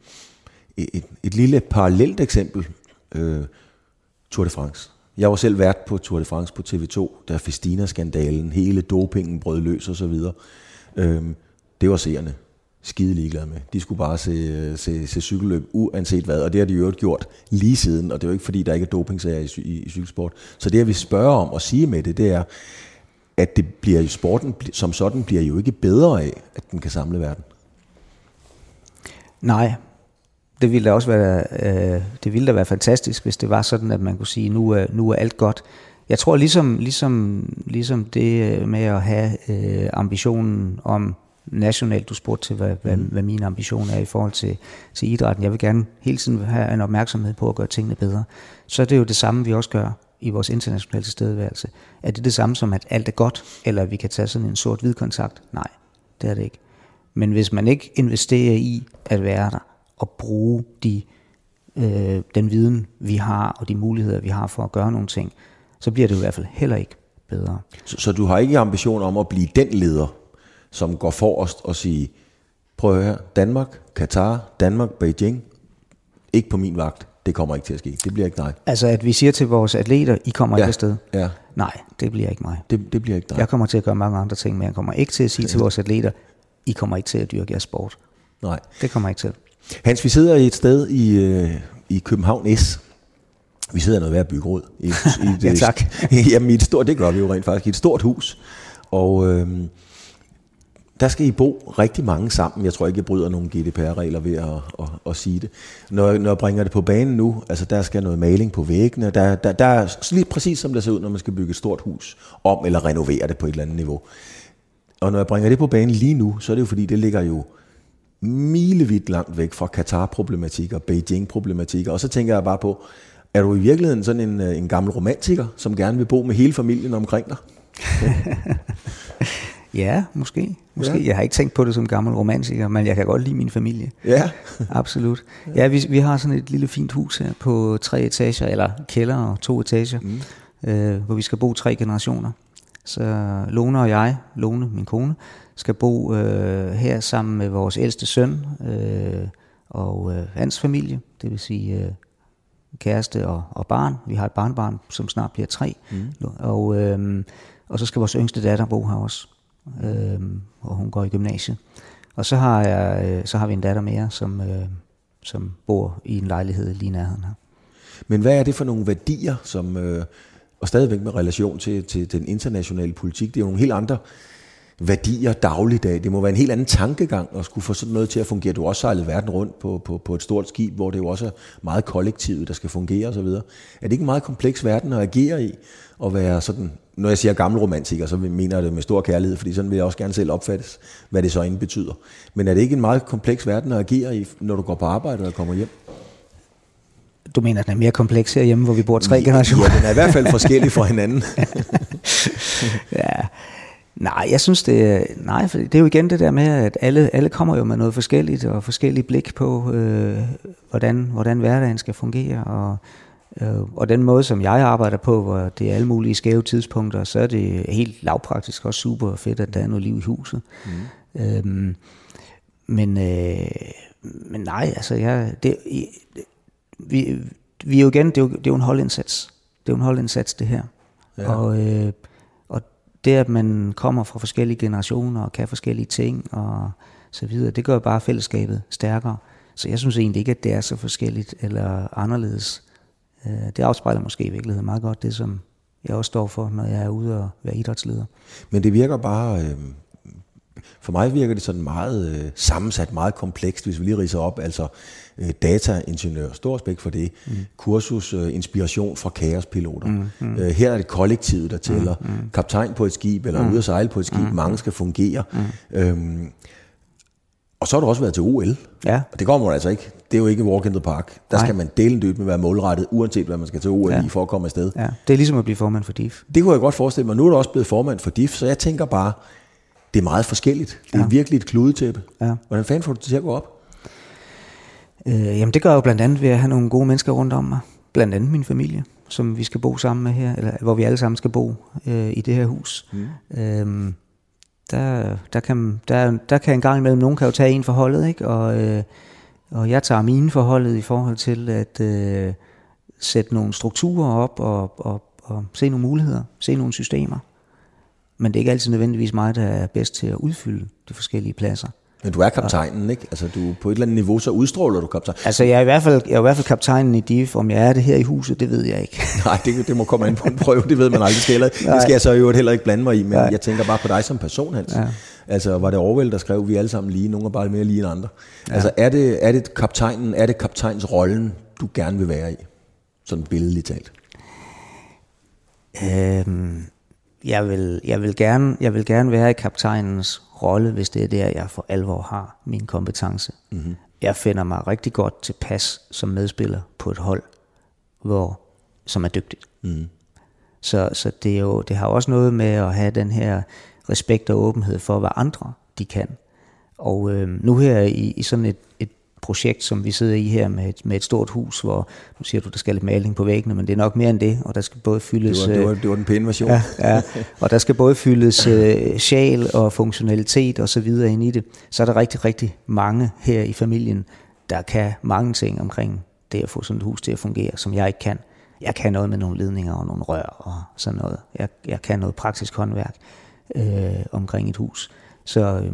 Et, et, et lille parallelt eksempel, øh, Tour de France. Jeg var selv vært på Tour de France på TV2, der Festina-skandalen, hele dopingen brød løs og så videre. Øh, det var seerne skide ligeglade med. De skulle bare se, øh, se, se cykelløb uanset hvad, og det har de jo gjort lige siden, og det er jo ikke fordi, der ikke er dopingsager i, i, i cykelsport. Så det, jeg vil spørge om og sige med det, det er, at det bliver sporten som sådan bliver jo ikke bedre af, at den kan samle verden. Nej, det ville da også være, øh, det ville da være fantastisk, hvis det var sådan, at man kunne sige, nu er, nu er alt godt. Jeg tror ligesom, ligesom, ligesom det med at have øh, ambitionen om nationalt, du spurgte til, hvad, hvad, mm. hvad mine ambitioner er i forhold til, til idrætten. Jeg vil gerne hele tiden have en opmærksomhed på at gøre tingene bedre. Så er det jo det samme, vi også gør i vores internationale tilstedeværelse. Er det det samme som, at alt er godt, eller vi kan tage sådan en sort-hvid kontakt? Nej, det er det ikke. Men hvis man ikke investerer i at være der og bruge de, øh, den viden, vi har, og de muligheder, vi har for at gøre nogle ting, så bliver det i hvert fald heller ikke bedre. Så, så du har ikke ambition om at blive den leder, som går forrest og siger, prøv at høre, Danmark, Katar, Danmark, Beijing, ikke på min vagt. Det kommer ikke til at ske. Det bliver ikke dig. Altså at vi siger til vores atleter, I kommer ja. ikke afsted. Ja. Nej, det bliver ikke mig. Det, det bliver ikke dig. Jeg kommer til at gøre mange andre ting, men jeg kommer ikke til at sige ja. til vores atleter, I kommer ikke til at dyrke jeres sport. Nej. Det kommer ikke til. Hans, vi sidder i et sted i, øh, i København S. Vi sidder noget ved at bygge råd. I, i ja, tak. jamen, i et stort, det gør vi jo rent faktisk, i et stort hus. Og øh, der skal I bo rigtig mange sammen. Jeg tror ikke, jeg bryder nogen GDPR-regler ved at, at, at sige det. Når, når jeg bringer det på banen nu, altså der skal noget maling på væggene, der, der, der er lige præcis som det ser ud, når man skal bygge et stort hus om eller renovere det på et eller andet niveau. Og når jeg bringer det på banen lige nu, så er det jo fordi, det ligger jo milevidt langt væk fra Katar-problematikker, Beijing-problematikker. Og så tænker jeg bare på, er du i virkeligheden sådan en, øh, en gammel romantiker, som gerne vil bo med hele familien omkring dig? Ja, måske. måske. Ja. Jeg har ikke tænkt på det som gammel romantiker, men jeg kan godt lide min familie. Ja. Absolut. Ja, vi, vi har sådan et lille fint hus her på tre etager, eller kælder og to etager, mm. øh, hvor vi skal bo tre generationer. Så Lone og jeg, Lone, min kone, skal bo øh, her sammen med vores ældste søn øh, og øh, hans familie, det vil sige øh, kæreste og, og barn. Vi har et barnbarn, som snart bliver tre. Mm. Og, øh, og så skal vores yngste datter bo her også øh, og hun går i gymnasiet. Og så har, jeg, øh, så har vi en datter mere, som, øh, som bor i en lejlighed lige nærheden her. Men hvad er det for nogle værdier, som, øh, og stadigvæk med relation til, til den internationale politik, det er jo nogle helt andre værdier dagligdag. Det må være en helt anden tankegang at skulle få sådan noget til at fungere. Du har også sejlet verden rundt på, på, på et stort skib, hvor det jo også er meget kollektivt, der skal fungere osv. Er det ikke en meget kompleks verden at agere i? At være sådan, når jeg siger gammel romantiker, så mener jeg det med stor kærlighed, fordi sådan vil jeg også gerne selv opfattes, hvad det så end betyder. Men er det ikke en meget kompleks verden at agere i, når du går på arbejde og kommer hjem? Du mener, at den er mere kompleks herhjemme, hvor vi bor tre generationer? Ja, den er i hvert fald forskellig fra hinanden. ja, Nej, jeg synes det, nej, for det er jo igen det der med, at alle, alle kommer jo med noget forskelligt og forskellige blik på, øh, hvordan, hvordan hverdagen skal fungere. Og, og den måde, som jeg arbejder på, hvor det er alle mulige skæve tidspunkter, så er det helt lavpraktisk også super fedt, at der er noget liv i huset. Mm. Øhm, men, øh, men nej, altså jeg, det, vi, vi er jo igen, det er jo, det er jo en holdindsats. Det er jo en holdindsats, det her. Ja. Og øh, det, at man kommer fra forskellige generationer og kan forskellige ting, og så videre. Det gør bare fællesskabet stærkere. Så jeg synes egentlig ikke, at det er så forskelligt eller anderledes. Øh, det afspejler måske i virkeligheden meget godt det, som jeg også står for, når jeg er ude og være idrætsleder. Men det virker bare, øh, for mig virker det sådan meget øh, sammensat, meget komplekst, hvis vi lige riser op. Altså øh, dataingeniør, stor respekt for det. Mm. Kursus, øh, inspiration fra kaospiloter. Mm, mm. Øh, her er det kollektivet, der tæller. Mm, mm. Kaptajn på et skib, eller mm. ude at sejle på et skib, mm. mange skal fungere. Mm. Øhm, og så har du også været til OL. Ja. Og det kommer man altså ikke. Det er jo ikke walk in the park. Der Nej. skal man dele en med at være målrettet, uanset hvad man skal til OL ja. i for at komme afsted. Ja. Det er ligesom at blive formand for DIF. Det kunne jeg godt forestille mig. Nu er du også blevet formand for DIF, så jeg tænker bare, det er meget forskelligt. Det er ja. virkelig et kludetæppe. Ja. Hvordan fanden får du det til at gå op? Øh, jamen det gør jeg jo blandt andet ved at have nogle gode mennesker rundt om mig. Blandt andet min familie, som vi skal bo sammen med her, eller hvor vi alle sammen skal bo øh, i det her hus. Mm. Øhm, der, der, kan, der, der kan en gang imellem, nogen kan jo tage en forholdet, ikke? Og, øh, og jeg tager mine forholdet i forhold til at øh, sætte nogle strukturer op og, og, og se nogle muligheder, se nogle systemer. Men det er ikke altid nødvendigvis mig, der er bedst til at udfylde de forskellige pladser. Men du er kaptajnen, ikke? Altså du, på et eller andet niveau, så udstråler du kaptajn. Altså jeg er, i hvert fald, jeg er i hvert fald kaptajnen i DIF. Om jeg er det her i huset, det ved jeg ikke. Nej, det, det må komme ind på en prøve, det ved man aldrig. Skal det skal jeg så jo heller ikke blande mig i, men Nej. jeg tænker bare på dig som person, Hans. Ja. Altså var det Orwell, der skrev, vi alle sammen lige, nogle er bare mere lige end andre. Ja. Altså er det, er det kaptajnen, er det kaptajns rollen, du gerne vil være i? Sådan billedligt talt. Øhm, jeg, vil, jeg, vil gerne, jeg vil gerne være i kaptajnens rolle, hvis det er der, jeg for alvor har min kompetence. Mm-hmm. Jeg finder mig rigtig godt tilpas som medspiller på et hold, hvor, som er dygtigt. Mm. Så, så det, er jo, det har også noget med at have den her respekt og åbenhed for, hvad andre de kan. Og øh, nu her i, i sådan et, et projekt, som vi sidder i her med et, med et stort hus, hvor nu siger du, der skal lidt maling på væggene, men det er nok mere end det, og der skal både fyldes... Det var, det var, det var den pæne version. Ja, ja, og der skal både fyldes uh, sjæl og funktionalitet og så videre ind i det. Så er der rigtig, rigtig mange her i familien, der kan mange ting omkring det at få sådan et hus til at fungere, som jeg ikke kan. Jeg kan noget med nogle ledninger og nogle rør og sådan noget. Jeg, jeg kan noget praktisk håndværk øh, omkring et hus. Så, øh,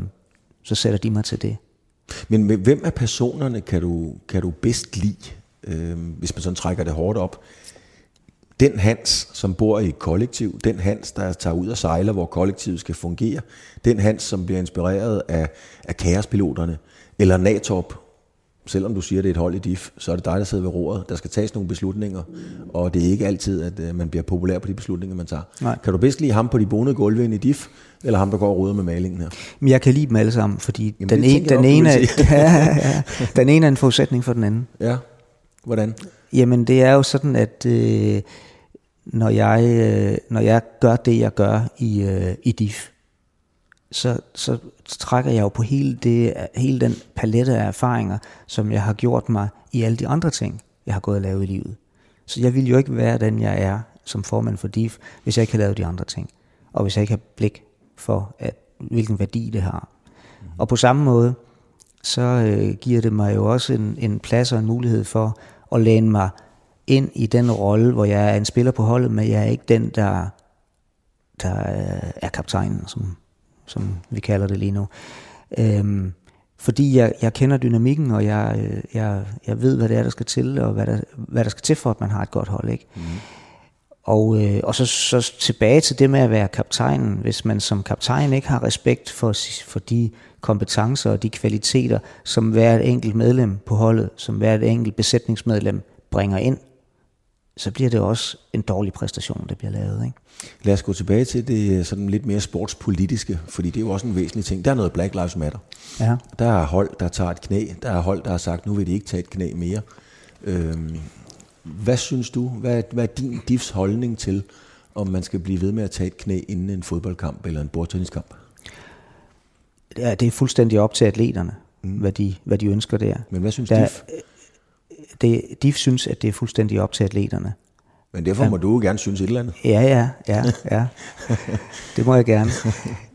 så sætter de mig til det. Men hvem af personerne kan du, kan du bedst lide, øh, hvis man sådan trækker det hårdt op? Den Hans, som bor i et kollektiv, den Hans, der tager ud og sejler, hvor kollektivet skal fungere, den Hans, som bliver inspireret af, af kaospiloterne, eller Natop, selvom du siger, at det er et hold i DIF, så er det dig, der sidder ved roret. Der skal tages nogle beslutninger, og det er ikke altid, at uh, man bliver populær på de beslutninger, man tager. Nej. Kan du bedst lide ham på de bonede gulve i DIF, eller ham, der går og ruder med malingen her? Men jeg kan lide dem alle sammen, fordi Jamen, den, en, den, ene, ja, ja, den ene er en forudsætning for den anden. Ja, hvordan? Jamen det er jo sådan, at øh, når, jeg, øh, når jeg gør det, jeg gør i, øh, i DIF, så, så trækker jeg jo på hele, det, hele den palette af erfaringer, som jeg har gjort mig i alle de andre ting, jeg har gået og lavet i livet. Så jeg vil jo ikke være den, jeg er som formand for DIF, hvis jeg ikke har lavet de andre ting. Og hvis jeg ikke har blik for, at, hvilken værdi det har. Mm. Og på samme måde, så øh, giver det mig jo også en, en plads og en mulighed for at læne mig ind i den rolle, hvor jeg er en spiller på holdet, men jeg er ikke den, der, der er kaptajnen, som som vi kalder det lige nu. Øhm, fordi jeg, jeg kender dynamikken, og jeg, øh, jeg, jeg ved, hvad det er, der skal til, og hvad der, hvad der skal til for, at man har et godt hold. Ikke? Mm. Og, øh, og så, så tilbage til det med at være kaptajnen. Hvis man som kaptajn ikke har respekt for, for de kompetencer og de kvaliteter, som hvert enkelt medlem på holdet, som hvert enkelt besætningsmedlem bringer ind, så bliver det også en dårlig præstation, der bliver lavet. Ikke? Lad os gå tilbage til det sådan lidt mere sportspolitiske, fordi det er jo også en væsentlig ting. Der er noget Black Lives Matter. Ja. Der er hold, der tager et knæ. Der er hold, der har sagt, nu vil de ikke tage et knæ mere. Øhm, hvad synes du, hvad, hvad er din DIFs holdning til, om man skal blive ved med at tage et knæ inden en fodboldkamp eller en bordtenniskamp? Ja, det er fuldstændig op til atleterne, mm. hvad, de, hvad de ønsker der. Men hvad synes der, DIF? Det, de synes, at det er fuldstændig op til atleterne. Men derfor må ja. du gerne synes et eller andet. Ja, ja, ja, ja. Det må jeg gerne.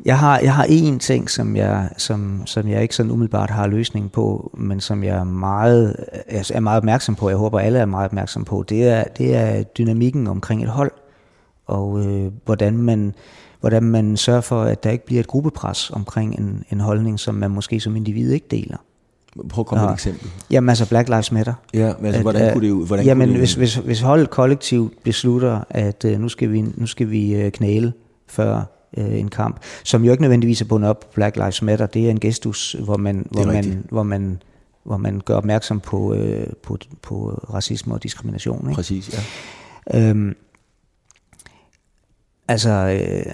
Jeg har, jeg har én ting, som jeg, som, som jeg ikke sådan umiddelbart har løsning på, men som jeg er meget, er meget opmærksom på. Jeg håber, alle er meget opmærksom på. Det er, det er dynamikken omkring et hold. og øh, hvordan, man, hvordan man sørger for, at der ikke bliver et gruppepres omkring en, en holdning, som man måske som individ ikke deler. Prøv at komme med et eksempel. Jamen altså Black Lives Matter. Ja, men altså, hvordan at, kunne det hvordan Jamen kunne det, hvis, hvis, hvis holdet kollektivt beslutter, at uh, nu skal vi, nu skal vi uh, knæle før uh, en kamp, som jo ikke nødvendigvis er bundet op på Black Lives Matter, det er en gestus, hvor man, hvor man, hvor man, hvor man gør opmærksom på, uh, på, på racisme og diskrimination. Ikke? Præcis, ja. Øhm, altså... Uh,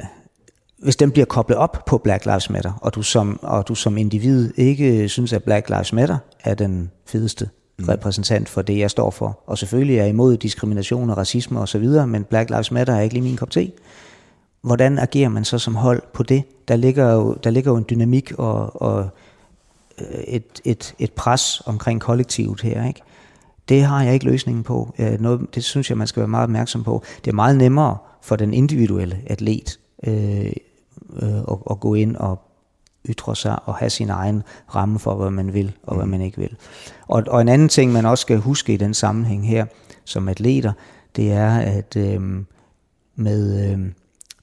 hvis den bliver koblet op på Black Lives Matter, og du som, og du som individ ikke synes, at Black Lives Matter er den fedeste mm. repræsentant for det, jeg står for, og selvfølgelig er imod diskrimination og racisme osv., men Black Lives Matter er ikke lige min kop te. Hvordan agerer man så som hold på det? Der ligger jo, der ligger jo en dynamik og, og øh, et, et, et pres omkring kollektivet her, ikke? Det har jeg ikke løsningen på. Noget, det synes jeg, man skal være meget opmærksom på. Det er meget nemmere for den individuelle atlet øh, øh, at, at gå ind og ytre sig og have sin egen ramme for, hvad man vil og hvad mm. man ikke vil. Og, og en anden ting, man også skal huske i den sammenhæng her, som atleter, det er, at øh, med, øh,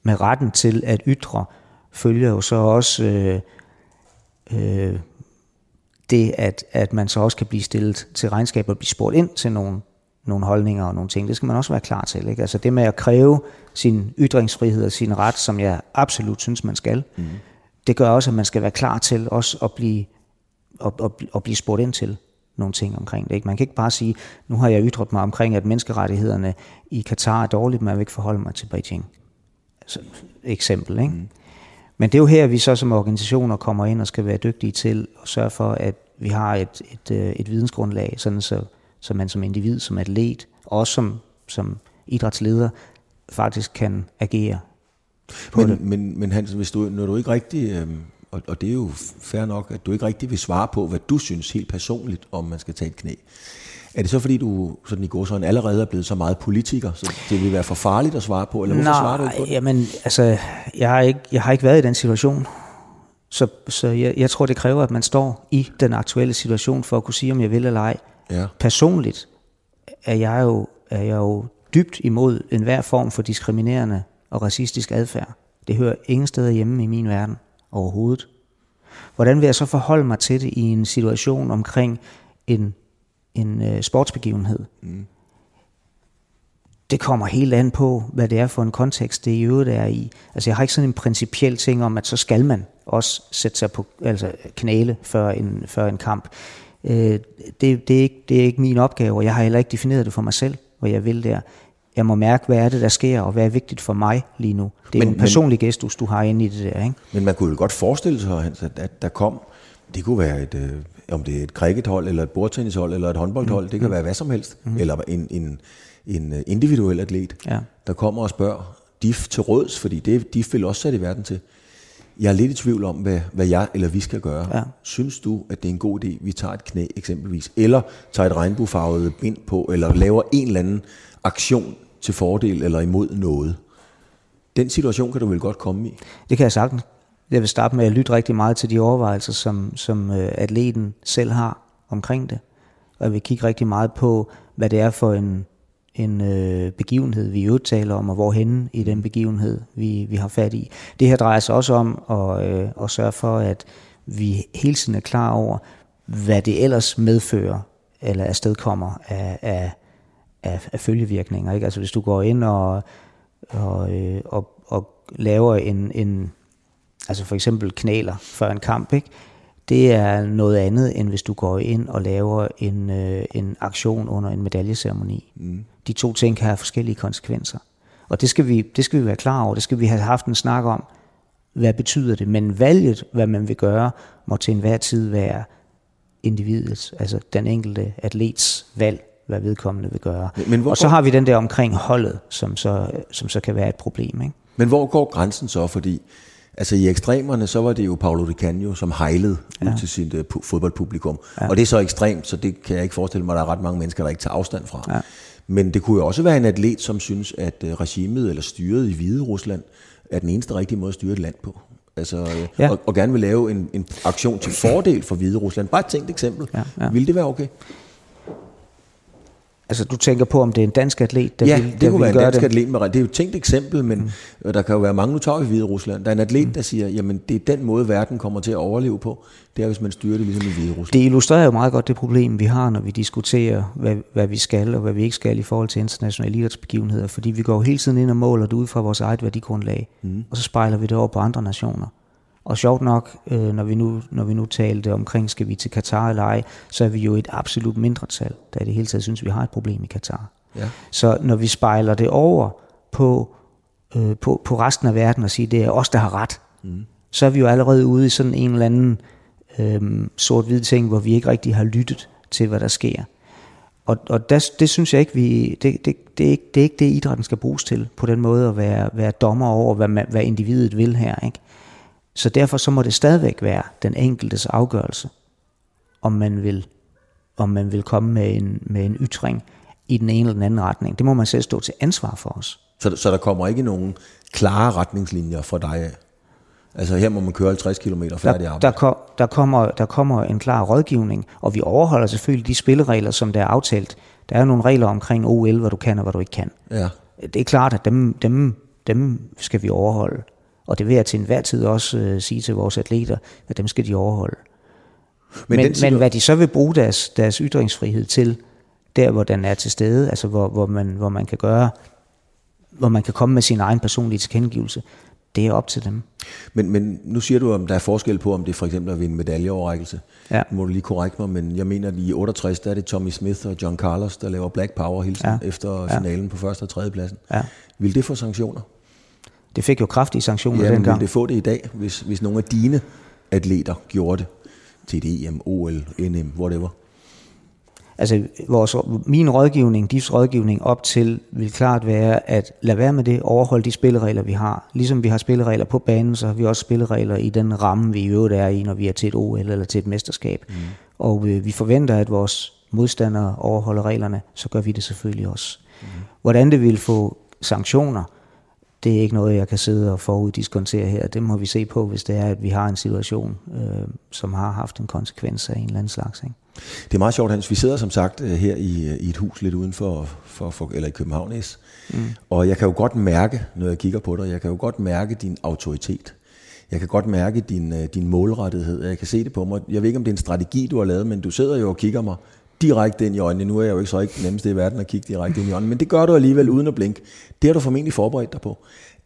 med retten til at ytre, følger jo så også øh, øh, det, at, at man så også kan blive stillet til regnskab og blive spurgt ind til nogle nogle holdninger og nogle ting. Det skal man også være klar til. Ikke? Altså det med at kræve sin ytringsfrihed og sin ret, som jeg absolut synes, man skal, mm. det gør også, at man skal være klar til også at blive, at, at, at blive spurgt ind til nogle ting omkring det. Ikke? Man kan ikke bare sige, nu har jeg ytret mig omkring, at menneskerettighederne i Katar er dårligt, men jeg vil ikke forholde mig til Beijing. Altså, eksempel. Ikke? Mm. Men det er jo her, vi så som organisationer kommer ind og skal være dygtige til at sørge for, at vi har et, et, et, et vidensgrundlag, sådan så så man som individ, som atlet, og også som, som idrætsleder, faktisk kan agere men, det. Men, men Hans, hvis du, når du ikke rigtig, øh, og, og det er jo fair nok, at du ikke rigtig vil svare på, hvad du synes helt personligt, om man skal tage et knæ. Er det så fordi, du sådan i går sådan allerede er blevet så meget politiker, så det vil være for farligt at svare på, eller hvorfor Nej, svarer du ikke på det? jamen, altså, jeg har, ikke, jeg har ikke været i den situation. Så, så jeg, jeg tror, det kræver, at man står i den aktuelle situation, for at kunne sige, om jeg vil eller ej. Ja. Personligt er jeg, jo, er jeg jo dybt imod enhver form for diskriminerende og racistisk adfærd. Det hører ingen steder hjemme i min verden overhovedet. Hvordan vil jeg så forholde mig til det i en situation omkring en, en uh, sportsbegivenhed? Mm. Det kommer helt an på, hvad det er for en kontekst, det i øvrigt er i. Altså jeg har ikke sådan en principiel ting om, at så skal man også sætte sig på altså knæle før en, før en kamp. Øh, det, det, er ikke, det er ikke min opgave, og jeg har heller ikke defineret det for mig selv, hvad jeg vil der. Jeg må mærke, hvad er det, der sker, og hvad er vigtigt for mig lige nu. Det er men, en personlig men, gestus, du har inde i det der. Ikke? Men man kunne jo godt forestille sig, Hans, at, at der kom, det kunne være et, øh, om det er et crickethold, eller et bordtennishold, eller et håndboldhold, mm. det kan mm. være hvad som helst, mm. eller en, en, en øh, individuel atlet, ja. der kommer og spørger DIF til råds, fordi det DIF vil også sætte i verden til. Jeg er lidt i tvivl om, hvad, hvad jeg eller vi skal gøre. Ja. Synes du, at det er en god idé, vi tager et knæ eksempelvis, eller tager et regnbuefarvet bind på, eller laver en eller anden aktion til fordel eller imod noget? Den situation kan du vel godt komme i? Det kan jeg sagtens. Jeg vil starte med at lytte rigtig meget til de overvejelser, som, som uh, atleten selv har omkring det. Og jeg vil kigge rigtig meget på, hvad det er for en en øh, begivenhed, vi jo taler om, og hvorhen i den begivenhed, vi, vi har fat i. Det her drejer sig også om at, øh, at sørge for, at vi hele tiden er klar over, hvad det ellers medfører, eller afstedkommer af, af, af, af følgevirkninger. Ikke? Altså hvis du går ind og, og, øh, og, og laver en, en, altså for eksempel knæler før en kamp, ikke? det er noget andet, end hvis du går ind og laver en, øh, en aktion under en medaljeceremoni. Mm. De to ting kan have forskellige konsekvenser. Og det skal, vi, det skal vi være klar over, det skal vi have haft en snak om. Hvad betyder det? Men valget, hvad man vil gøre, må til enhver tid være individets, altså den enkelte atlets valg, hvad vedkommende vil gøre. Men hvor og så har vi den der omkring holdet, som så, som så kan være et problem. Ikke? Men hvor går grænsen så? Fordi Altså i ekstremerne, så var det jo Paolo Di Canio, som hejlede ja. ud til sit uh, fodboldpublikum. Ja. Og det er så ekstremt, så det kan jeg ikke forestille mig, at der er ret mange mennesker, der ikke tager afstand fra. Ja. Men det kunne jo også være en atlet, som synes, at uh, regimet eller styret i Hvide Rusland er den eneste rigtige måde at styre et land på. Altså, uh, ja. og, og gerne vil lave en, en aktion til fordel for Hvide Rusland. Bare et tænkt eksempel. Ja, ja. Vil det være okay? Altså du tænker på, om det er en dansk atlet, der ja, vil, det der kunne vil være en dansk det? atlet med Det er jo et tænkt eksempel, men mm. der kan jo være mange, nu tager vi Hvide Rusland. Der er en atlet, mm. der siger, jamen det er den måde, verden kommer til at overleve på. Det er, hvis man styrer det ligesom i Hvide Rusland. Det illustrerer jo meget godt det problem, vi har, når vi diskuterer, hvad, hvad vi skal og hvad vi ikke skal i forhold til internationale idrætsbegivenheder, fordi vi går jo hele tiden ind og måler det ud fra vores eget værdigrundlag, mm. og så spejler vi det over på andre nationer. Og sjovt nok, øh, når, vi nu, når vi nu talte omkring, skal vi til Katar eller ej, så er vi jo et absolut mindretal, der i det hele taget synes, vi har et problem i Katar. Ja. Så når vi spejler det over på, øh, på, på resten af verden og siger, det er os, der har ret, mm. så er vi jo allerede ude i sådan en eller anden øh, sort-hvid ting, hvor vi ikke rigtig har lyttet til, hvad der sker. Og, og der, det synes jeg ikke, vi, det, det, det, er ikke, det er ikke det, idrætten skal bruges til, på den måde at være, være dommer over, hvad, man, hvad individet vil her. Ikke? Så derfor så må det stadigvæk være den enkeltes afgørelse, om man vil, om man vil komme med en, med en ytring i den ene eller den anden retning. Det må man selv stå til ansvar for os. Så, så der kommer ikke nogen klare retningslinjer fra dig af? Altså her må man køre 50 km færdig Der, arbejde. der, kom, der, kommer, der kommer en klar rådgivning, og vi overholder selvfølgelig de spilleregler, som der er aftalt. Der er jo nogle regler omkring OL, hvad du kan og hvad du ikke kan. Ja. Det er klart, at dem, dem, dem skal vi overholde. Og det vil jeg til enhver tid også øh, sige til vores atleter, at dem skal de overholde. Men, men, men hvad de så vil bruge deres, deres ytringsfrihed til, der hvor den er til stede, altså hvor, hvor, man, hvor man kan gøre, hvor man kan komme med sin egen personlige tilkendegivelse, det er op til dem. Men, men nu siger du, om der er forskel på, om det for eksempel er ved en medaljeoverrækkelse. Ja. Nu må du lige korrekt mig, men jeg mener, at i 68, der er det Tommy Smith og John Carlos, der laver Black Power hilsen ja. efter Ja. finalen på første og tredje pladsen. Ja. Vil det få sanktioner? Det fik jo kraftige sanktioner Ja, dengang. det få det i dag, hvis, hvis nogle af dine atleter gjorde det til et EM, OL, NM, whatever? Altså vores, min rådgivning, DIFs rådgivning op til, vil klart være at lade være med det, overholde de spilleregler, vi har. Ligesom vi har spilleregler på banen, så har vi også spilleregler i den ramme, vi i øvrigt er i, når vi er til et OL eller til et mesterskab. Mm. Og øh, vi forventer, at vores modstandere overholder reglerne, så gør vi det selvfølgelig også. Mm. Hvordan det vil få sanktioner, det er ikke noget, jeg kan sidde og foruddiskontere her. Det må vi se på, hvis det er, at vi har en situation, øh, som har haft en konsekvens af en eller anden slags. Ikke? Det er meget sjovt, Hans. Vi sidder som sagt øh, her i, øh, i et hus lidt uden for, for, for eller i København S. Mm. Og jeg kan jo godt mærke, når jeg kigger på dig, jeg kan jo godt mærke din autoritet. Jeg kan godt mærke din, øh, din målrettighed. Jeg kan se det på mig. Jeg ved ikke, om det er en strategi, du har lavet, men du sidder jo og kigger mig direkte ind i øjnene. Nu er jeg jo ikke så ikke den nemmeste i verden at kigge direkte ind i øjnene, men det gør du alligevel uden at blinke. Det har du formentlig forberedt dig på.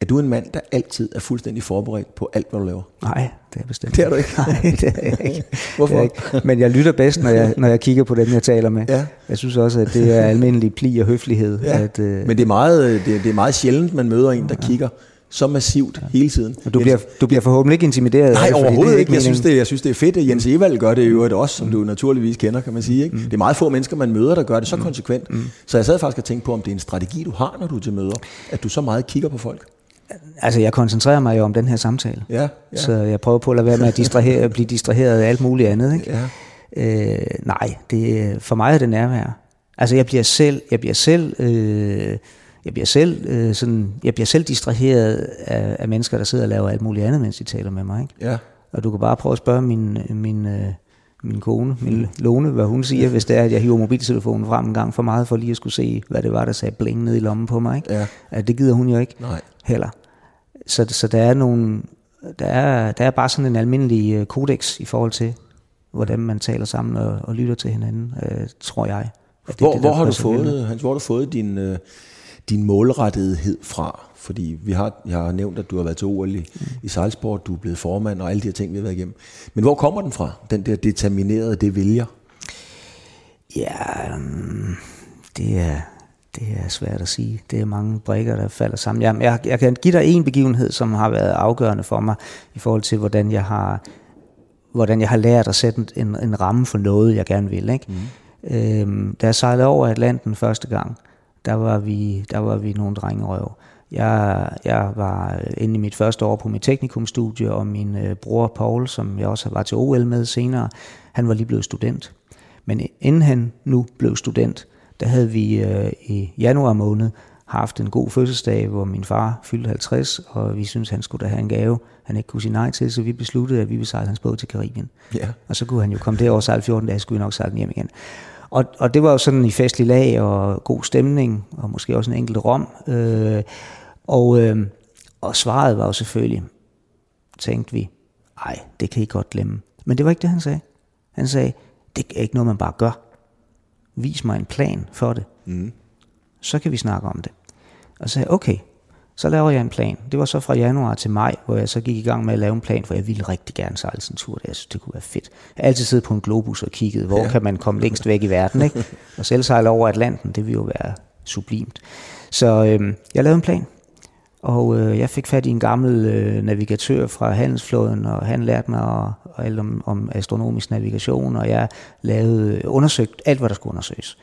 Er du en mand, der altid er fuldstændig forberedt på alt, hvad du laver? Nej, det er bestemt. Det er du ikke. Nej, det er jeg ikke. Hvorfor? Jeg ikke. Men jeg lytter bedst, når jeg, når jeg kigger på dem, jeg taler med. Ja. Jeg synes også, at det er almindelig pli og høflighed. Ja, At, øh, men det er, meget, øh, det, er- det er meget sjældent, man møder en, der kigger så massivt ja. hele tiden. og du, bliver, du bliver forhåbentlig ikke intimideret Nej, overhovedet det er ikke. Jeg synes, det, jeg synes, det er fedt, at Jens Evald gør det i øvrigt også, som du naturligvis kender, kan man sige. Ikke? Det er meget få mennesker, man møder, der gør det så konsekvent. Så jeg sad faktisk og tænkte på, om det er en strategi, du har, når du er til møder, at du så meget kigger på folk. Altså, jeg koncentrerer mig jo om den her samtale. Ja, ja. Så jeg prøver på at lade være med at distrahere, blive distraheret af alt muligt andet. Ikke? Ja. Øh, nej, det, for mig er det nærvær. Altså jeg bliver selv, jeg bliver selv, øh, jeg bliver selv, øh, sådan, jeg bliver selv distraheret af, af mennesker, der sidder og laver alt muligt andet, mens de taler med mig. Ikke? Ja. Og du kan bare prøve at spørge min, min, øh, min kone, min Lone, hvad hun siger, hvis det er, at jeg hiver mobiltelefonen frem en gang for meget, for lige at skulle se, hvad det var, der sagde bling ned i lommen på mig. Ikke? Ja. At det gider hun jo ikke Nej. heller. Så, så der er nogle, der er, der er bare sådan en almindelig øh, kodex i forhold til, hvordan man taler sammen og, og lytter til hinanden, øh, tror jeg. At det Hvor, det, hvor, har du fået, Hans, hvor har du fået din, øh, din målrettighed fra? Fordi vi har, jeg har nævnt, at du har været til OL i, i sejlsport, du er blevet formand og alle de her ting, vi har været igennem. Men hvor kommer den fra, den der determinerede, det vælger? Ja, um, det er, det er svært at sige. Det er mange brikker, der falder sammen. Jeg, jeg, jeg kan give dig en begivenhed, som har været afgørende for mig, i forhold til, hvordan jeg har, hvordan jeg har lært at sætte en, en ramme for noget, jeg gerne vil. Ikke? Mm. Øhm, da jeg sejlede over Atlanten første gang, der var vi, der var vi nogle drengerøv. Jeg, jeg var inde i mit første år på mit teknikumstudie, og min øh, bror Paul, som jeg også var til OL med senere, han var lige blevet student. Men inden han nu blev student, der havde vi øh, i januar måned haft en god fødselsdag, hvor min far fyldte 50, og vi syntes, han skulle da have en gave, han ikke kunne sige nej til, så vi besluttede, at vi ville sejle hans båd til Karibien. Ja. Og så kunne han jo komme derover og sejle 14 dage, så skulle vi nok sejle den hjem igen. Og, og det var jo sådan i festlig lag og god stemning, og måske også en enkelt rom. Øh, og, øh, og svaret var jo selvfølgelig, tænkte vi, ej, det kan I godt glemme. Men det var ikke det, han sagde. Han sagde, det er ikke noget, man bare gør. Vis mig en plan for det. Mm. Så kan vi snakke om det. Og så sagde okay, så laver jeg en plan. Det var så fra januar til maj, hvor jeg så gik i gang med at lave en plan, for jeg ville rigtig gerne sejle sådan en tur. Jeg synes, det kunne være fedt. Jeg har altid siddet på en globus og kigget, hvor ja. kan man komme længst væk i verden. Ikke? Og selv sejle over Atlanten, det ville jo være sublimt. Så øhm, jeg lavede en plan, og øh, jeg fik fat i en gammel øh, navigatør fra handelsflåden, og han lærte mig og, alt om, om astronomisk navigation, og jeg lavede undersøgt alt, hvad der skulle undersøges.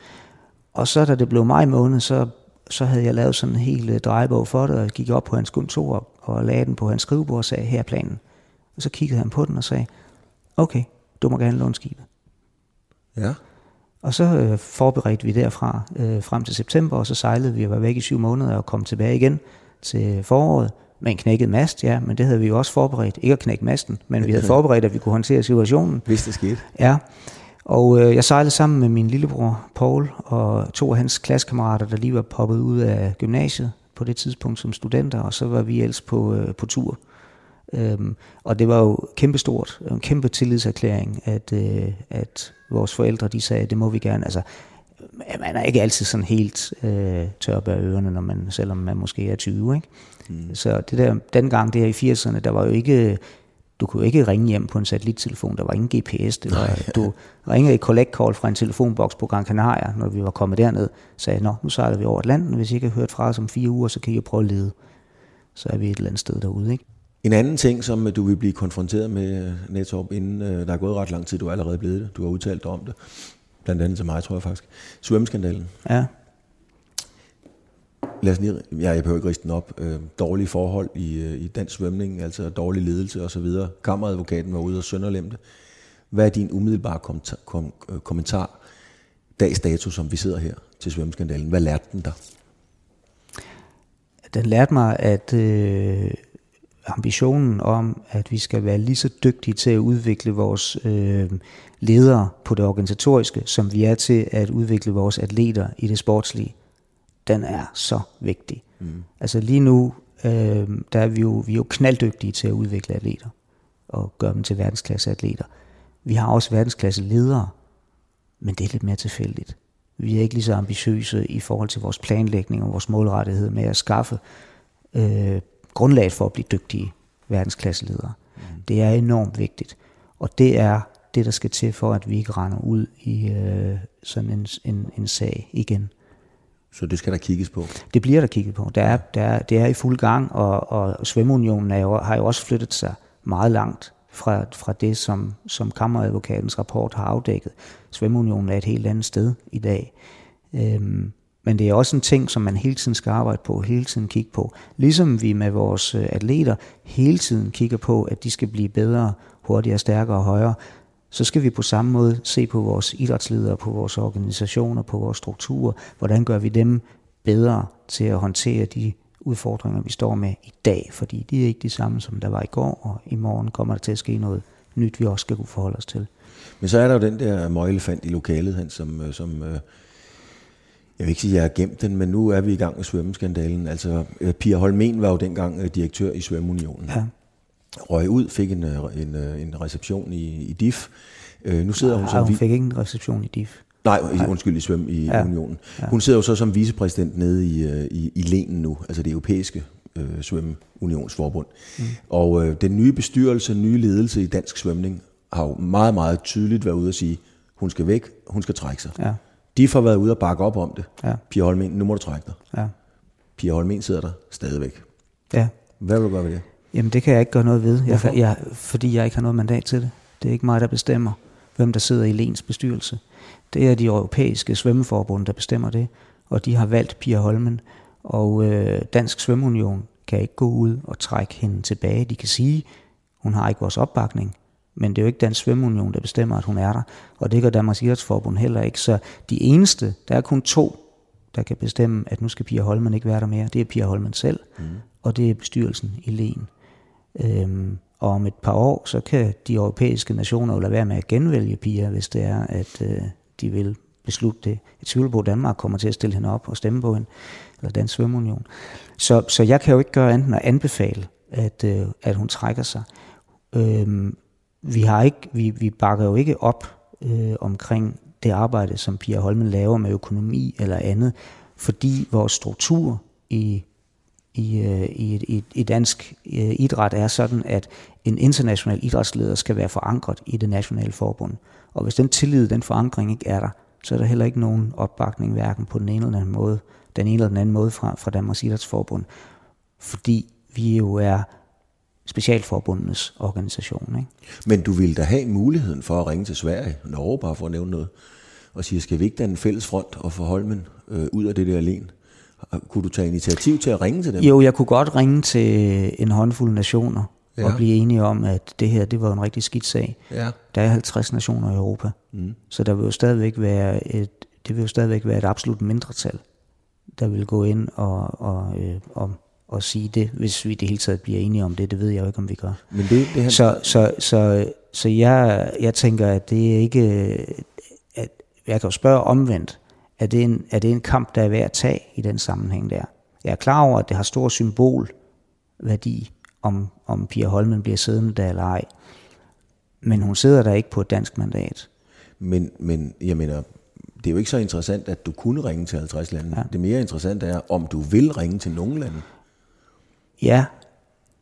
Og så da det blev maj måned, så så havde jeg lavet sådan en hel øh, drejebog for det, og gik op på hans kontor og, og lagde den på hans skrivebord og sagde, her er planen. Og så kiggede han på den og sagde, okay, du må gerne låne skibet. Ja. Og så øh, forberedte vi derfra øh, frem til september, og så sejlede vi og var væk i syv måneder og kom tilbage igen til foråret med en knækket mast, ja, men det havde vi jo også forberedt. Ikke at knække masten, men vi havde forberedt, at vi kunne håndtere situationen. Hvis det skete. Ja, og øh, jeg sejlede sammen med min lillebror Paul og to af hans klassekammerater, der lige var poppet ud af gymnasiet på det tidspunkt som studenter, og så var vi ellers på, øh, på tur. Øhm, og det var jo kæmpestort, en kæmpe tillidserklæring, at, øh, at vores forældre de sagde, at det må vi gerne. Altså, man er ikke altid sådan helt øh, tør bag ørerne, når man, selvom man måske er 20. Ikke? Mm. Så det der, dengang der i 80'erne, der var jo ikke du kunne ikke ringe hjem på en satellittelefon, der var ingen GPS. Det var, Nej. Du ringede et collect call fra en telefonboks på Gran Canaria, når vi var kommet derned, sagde, nå, nu sejler vi over Atlanten, hvis I ikke har hørt fra os om fire uger, så kan I prøve at lede. Så er vi et eller andet sted derude, ikke? En anden ting, som du vil blive konfronteret med, netop inden øh, der er gået ret lang tid, du er allerede blevet det, du har udtalt om det, blandt andet til mig, tror jeg faktisk, svømmeskandalen. Ja lad os lige, ja, jeg behøver ikke riste den op, øh, dårlige forhold i, øh, i dansk svømning, altså dårlig ledelse osv. Kammeradvokaten var ude og sønderlemte. Hvad er din umiddelbare kommentar, kom, øh, kommentar dags dato, som vi sidder her til svømmeskandalen? Hvad lærte den dig? Den lærte mig, at øh, ambitionen om, at vi skal være lige så dygtige til at udvikle vores øh, ledere på det organisatoriske, som vi er til at udvikle vores atleter i det sportslige, den er så vigtig. Mm. Altså lige nu, øh, der er vi jo, vi er jo knalddygtige til at udvikle atleter og gøre dem til verdensklasse atleter. Vi har også verdensklasse ledere, men det er lidt mere tilfældigt. Vi er ikke lige så ambitiøse i forhold til vores planlægning og vores målrettighed med at skaffe øh, grundlaget for at blive dygtige verdensklasse ledere. Mm. Det er enormt vigtigt. Og det er det, der skal til for, at vi ikke render ud i øh, sådan en, en, en sag igen. Så det skal der kigges på? Det bliver der kigget på. Der er, der det er i fuld gang, og, og Svømmeunionen er jo, har jo også flyttet sig meget langt fra, fra det, som, som kammeradvokatens rapport har afdækket. Svømmeunionen er et helt andet sted i dag. Øhm, men det er også en ting, som man hele tiden skal arbejde på, hele tiden kigge på. Ligesom vi med vores øh, atleter hele tiden kigger på, at de skal blive bedre, hurtigere, stærkere og højere, så skal vi på samme måde se på vores idrætsledere, på vores organisationer, på vores strukturer. Hvordan gør vi dem bedre til at håndtere de udfordringer, vi står med i dag? Fordi de er ikke de samme, som der var i går, og i morgen kommer der til at ske noget nyt, vi også skal kunne forholde os til. Men så er der jo den der møgelefant i lokalet, han, som, øh, som øh, jeg vil ikke sige, at jeg har gemt den, men nu er vi i gang med svømmeskandalen. Altså, øh, Pia Holmen var jo dengang direktør i Svømmeunionen. Ja røg ud, fik en, øh, en, øh, en reception i, i DIF. Øh, nu sidder Nej, hun som hun fik ikke en reception i DIF. Nej, Nej. undskyld, i Svøm i ja. Unionen. Ja. Hun sidder jo så som vicepræsident nede i, øh, i, i Lenen nu, altså det europæiske øh, svømmeunionsforbund. Mm. Og øh, den nye bestyrelse, nye ledelse i dansk svømning, har jo meget, meget tydeligt været ude at sige, hun skal væk, hun skal trække sig. Ja. De har været ude og bakke op om det. Ja. Pia Holmen, nu må du trække dig. Ja. Pia Holmen sidder der stadigvæk. Ja. Hvad vil du gøre ved det? Jamen det kan jeg ikke gøre noget ved, jeg, jeg, fordi jeg ikke har noget mandat til det. Det er ikke mig, der bestemmer, hvem der sidder i Lens bestyrelse. Det er de europæiske svømmeforbund, der bestemmer det, og de har valgt Pia Holmen, og øh, Dansk Svømmeunion kan ikke gå ud og trække hende tilbage. De kan sige, hun har ikke vores opbakning, men det er jo ikke Dansk Svømmeunion, der bestemmer, at hun er der, og det gør Danmarks Idrætsforbund heller ikke. Så de eneste, der er kun to, der kan bestemme, at nu skal Pia Holmen ikke være der mere, det er Pia Holmen selv, mm. og det er bestyrelsen i Len. Øhm, og om et par år, så kan de europæiske nationer jo lade være med at genvælge piger, hvis det er, at øh, de vil beslutte det. Jeg tvivler på, at Danmark kommer til at stille hende op og stemme på hende, eller Dansk Svømmeunion. Så, så jeg kan jo ikke gøre andet end at anbefale, at, øh, at hun trækker sig. Øhm, vi, har ikke, vi, vi bakker jo ikke op øh, omkring det arbejde, som Pia Holmen laver med økonomi eller andet, fordi vores struktur i, i, øh, i, i, i dansk øh, idræt er sådan, at en international idrætsleder skal være forankret i det nationale forbund. Og hvis den tillid, den forankring ikke er der, så er der heller ikke nogen opbakning, hverken på den ene eller den anden måde, den ene eller den anden måde fra, fra Danmarks Idrætsforbund. Fordi vi jo er specialforbundenes organisation. Ikke? Men du ville da have muligheden for at ringe til Sverige, Norge bare for at nævne noget, og sige, skal vi ikke danne en fælles front og få Holmen øh, ud af det der alene? Kunne du tage initiativ til at ringe til dem? Jo, jeg kunne godt ringe til en håndfuld nationer ja. og blive enige om, at det her det var en rigtig skidt sag. Ja. Der er 50 nationer i Europa, mm. så der vil jo stadigvæk være et, det vil jo stadigvæk være et absolut mindretal, der vil gå ind og, og, øh, og, og sige det, hvis vi det hele taget bliver enige om det. Det ved jeg jo ikke, om vi gør. Men det, det her... Så, så, så, så jeg, jeg tænker, at det er ikke... At, jeg kan jo spørge omvendt. Er det, en, er det en kamp, der er værd at tage i den sammenhæng der? Jeg er klar over, at det har stor symbolværdi, om, om Pia Holmen bliver siddende der eller ej. Men hun sidder der ikke på et dansk mandat. Men, men jeg mener, det er jo ikke så interessant, at du kunne ringe til 50 lande. Ja. Det mere interessante er, om du vil ringe til nogen lande. Ja,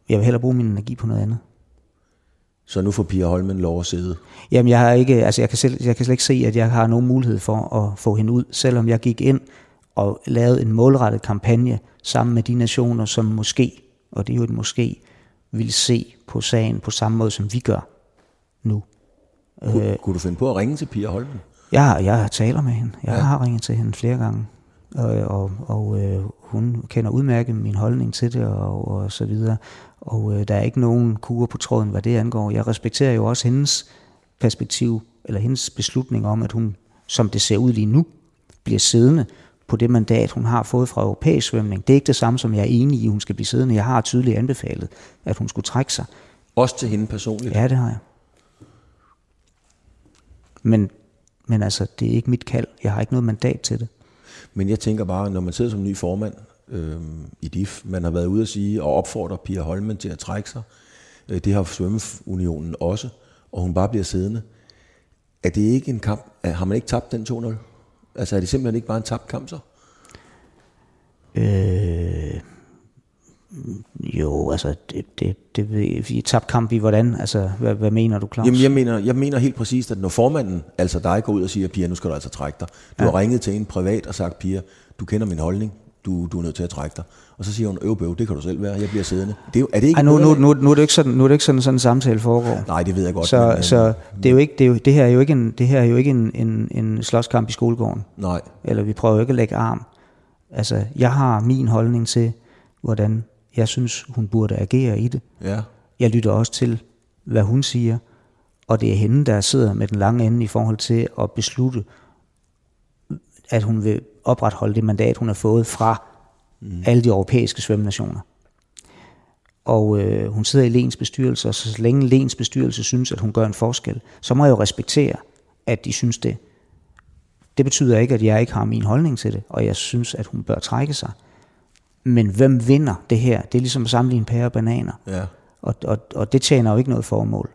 jeg vil hellere bruge min energi på noget andet. Så nu får Pia Holmen lov at sidde? Jamen, jeg, har ikke, altså jeg, kan selv, jeg kan slet ikke se, at jeg har nogen mulighed for at få hende ud, selvom jeg gik ind og lavede en målrettet kampagne sammen med de nationer, som måske, og det er jo et måske, vil se på sagen på samme måde, som vi gør nu. Kunne, øh, kunne du finde på at ringe til Pia Holmen? Jeg, jeg taler med hende. Jeg ja. har ringet til hende flere gange. Og, og, og øh, hun kender udmærket min holdning til det og, og så videre. Og øh, der er ikke nogen kur på tråden, hvad det angår. Jeg respekterer jo også hendes perspektiv, eller hendes beslutning om, at hun, som det ser ud lige nu, bliver siddende på det mandat, hun har fået fra europæisk svømning. Det er ikke det samme, som jeg er enig i, at hun skal blive siddende. Jeg har tydeligt anbefalet, at hun skulle trække sig. Også til hende personligt? Ja, det har jeg. Men, men altså, det er ikke mit kald. Jeg har ikke noget mandat til det. Men jeg tænker bare, når man sidder som ny formand øh, i DIF, man har været ude at sige og opfordrer Pia Holmen til at trække sig. Øh, det har Svømmeunionen også, og hun bare bliver siddende. Er det ikke en kamp? Har man ikke tabt den 2-0? Altså er det simpelthen ikke bare en tabt kamp så? Øh, jo, altså det, det, det vi tabt kamp i hvordan? Altså hvad, hvad mener du, Claus? Jamen jeg mener, jeg mener helt præcist, at når formanden, altså dig, går ud og siger, Pia, nu skal du altså trække dig. Du ja. har ringet til en privat og sagt, Pia, du kender min holdning, du, du er nødt til at trække dig. Og så siger hun, øv bøv, det kan du selv være, jeg bliver siddende. Det er, er det ikke Ej, nu, nu, nu, nu, er det ikke sådan, nu er det ikke sådan, sådan en samtale foregår. Nej, det ved jeg godt. Så, men, så det, er jo ikke, det, er jo, det her er jo ikke, en, det her er jo ikke en, en, en slåskamp i skolegården. Nej. Eller vi prøver jo ikke at lægge arm. Altså, jeg har min holdning til, hvordan jeg synes, hun burde agere i det. Ja. Jeg lytter også til, hvad hun siger, og det er hende, der sidder med den lange ende i forhold til at beslutte, at hun vil opretholde det mandat, hun har fået fra mm. alle de europæiske svømmenationer. Og øh, hun sidder i Lens bestyrelse, og så længe Lens bestyrelse synes, at hun gør en forskel, så må jeg jo respektere, at de synes det. Det betyder ikke, at jeg ikke har min holdning til det, og jeg synes, at hun bør trække sig. Men hvem vinder det her? Det er ligesom at sammenligne pære og bananer. Ja. Og, og, og det tjener jo ikke noget formål.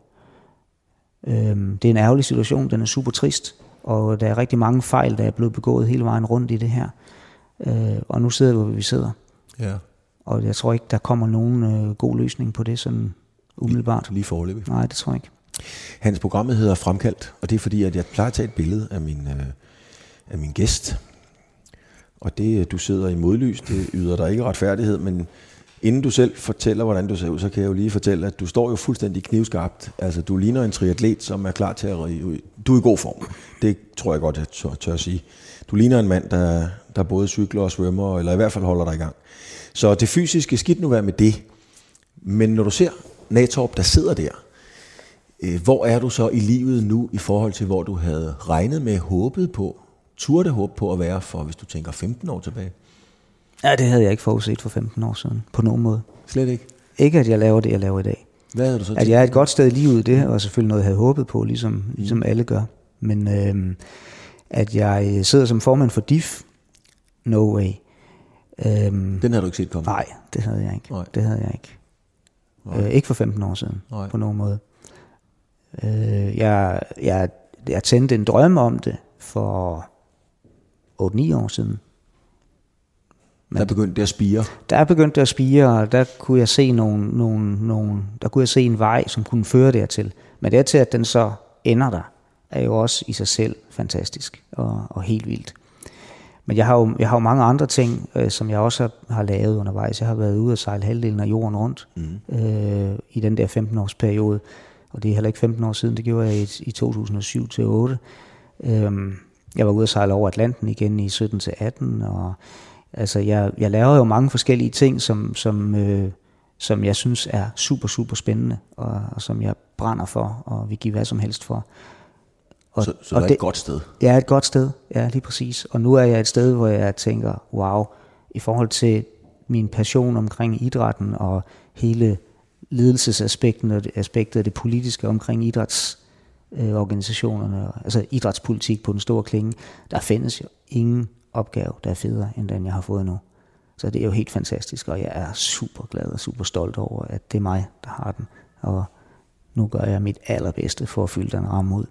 Øhm, det er en ærgerlig situation, den er super trist, og der er rigtig mange fejl, der er blevet begået hele vejen rundt i det her. Øh, og nu sidder vi, hvor vi sidder. Ja. Og jeg tror ikke, der kommer nogen øh, god løsning på det sådan umiddelbart. Lige, lige forløbig. Nej, det tror jeg ikke. Hans programmet hedder Fremkaldt, og det er fordi, at jeg plejer at tage et billede af min, øh, af min gæst. Og det, øh, du sidder i modlys, det yder dig ikke retfærdighed, men inden du selv fortæller, hvordan du ser ud, så kan jeg jo lige fortælle, at du står jo fuldstændig knivskarpt. Altså, du ligner en triatlet, som er klar til at rive Du er i god form. Det tror jeg godt, jeg tør, tør at sige. Du ligner en mand, der, der både cykler og svømmer, eller i hvert fald holder dig i gang. Så det fysiske, skidt nu være med det. Men når du ser Natorp, der sidder der, øh, hvor er du så i livet nu, i forhold til, hvor du havde regnet med, håbet på, turde håbe på at være for, hvis du tænker 15 år tilbage? Ja, det havde jeg ikke forudset for 15 år siden, på nogen måde. Slet ikke? Ikke, at jeg laver det, jeg laver i dag. Hvad havde du så At jeg er et godt sted i livet, det var selvfølgelig noget, jeg havde håbet på, ligesom, ligesom alle gør. Men øh, at jeg øh, sidder som formand for DIF. No way. Øhm, Den har du ikke set komme? Nej, det havde jeg ikke. Nej. Det havde jeg ikke. Øh, ikke for 15 år siden, nej. på nogen måde. Øh, jeg, jeg, jeg tændte en drøm om det for 8-9 år siden. Men der begyndte det at spire? Der begyndte det at spire, og der kunne jeg se nogle, nogle, nogle, der kunne jeg se en vej, som kunne føre dertil. Men det til, at den så ender der, er jo også i sig selv fantastisk og, og helt vildt. Men jeg har jo, jeg har jo mange andre ting, øh, som jeg også har, har lavet undervejs. Jeg har været ude og sejle halvdelen af jorden rundt mm. øh, i den der 15-års periode. Og det er heller ikke 15 år siden, det gjorde jeg i, i 2007 til 8. Øhm, jeg var ude og sejle over Atlanten igen i 17 til 18, og altså jeg, jeg laver jo mange forskellige ting, som, som, øh, som jeg synes er super, super spændende, og, og som jeg brænder for, og vil give hvad som helst for. Og, så så og det er et godt sted? Ja, et godt sted. Ja, lige præcis. Og nu er jeg et sted, hvor jeg tænker, wow, i forhold til min passion omkring idrætten og hele ledelsesaspekten og det, aspektet af det politiske omkring idrætsorganisationerne, øh, altså idrætspolitik på den store klinge, der findes jo ingen opgave, der er federe end den, jeg har fået nu. Så det er jo helt fantastisk, og jeg er super glad og super stolt over, at det er mig, der har den. Og nu gør jeg mit allerbedste for at fylde den ramme ud.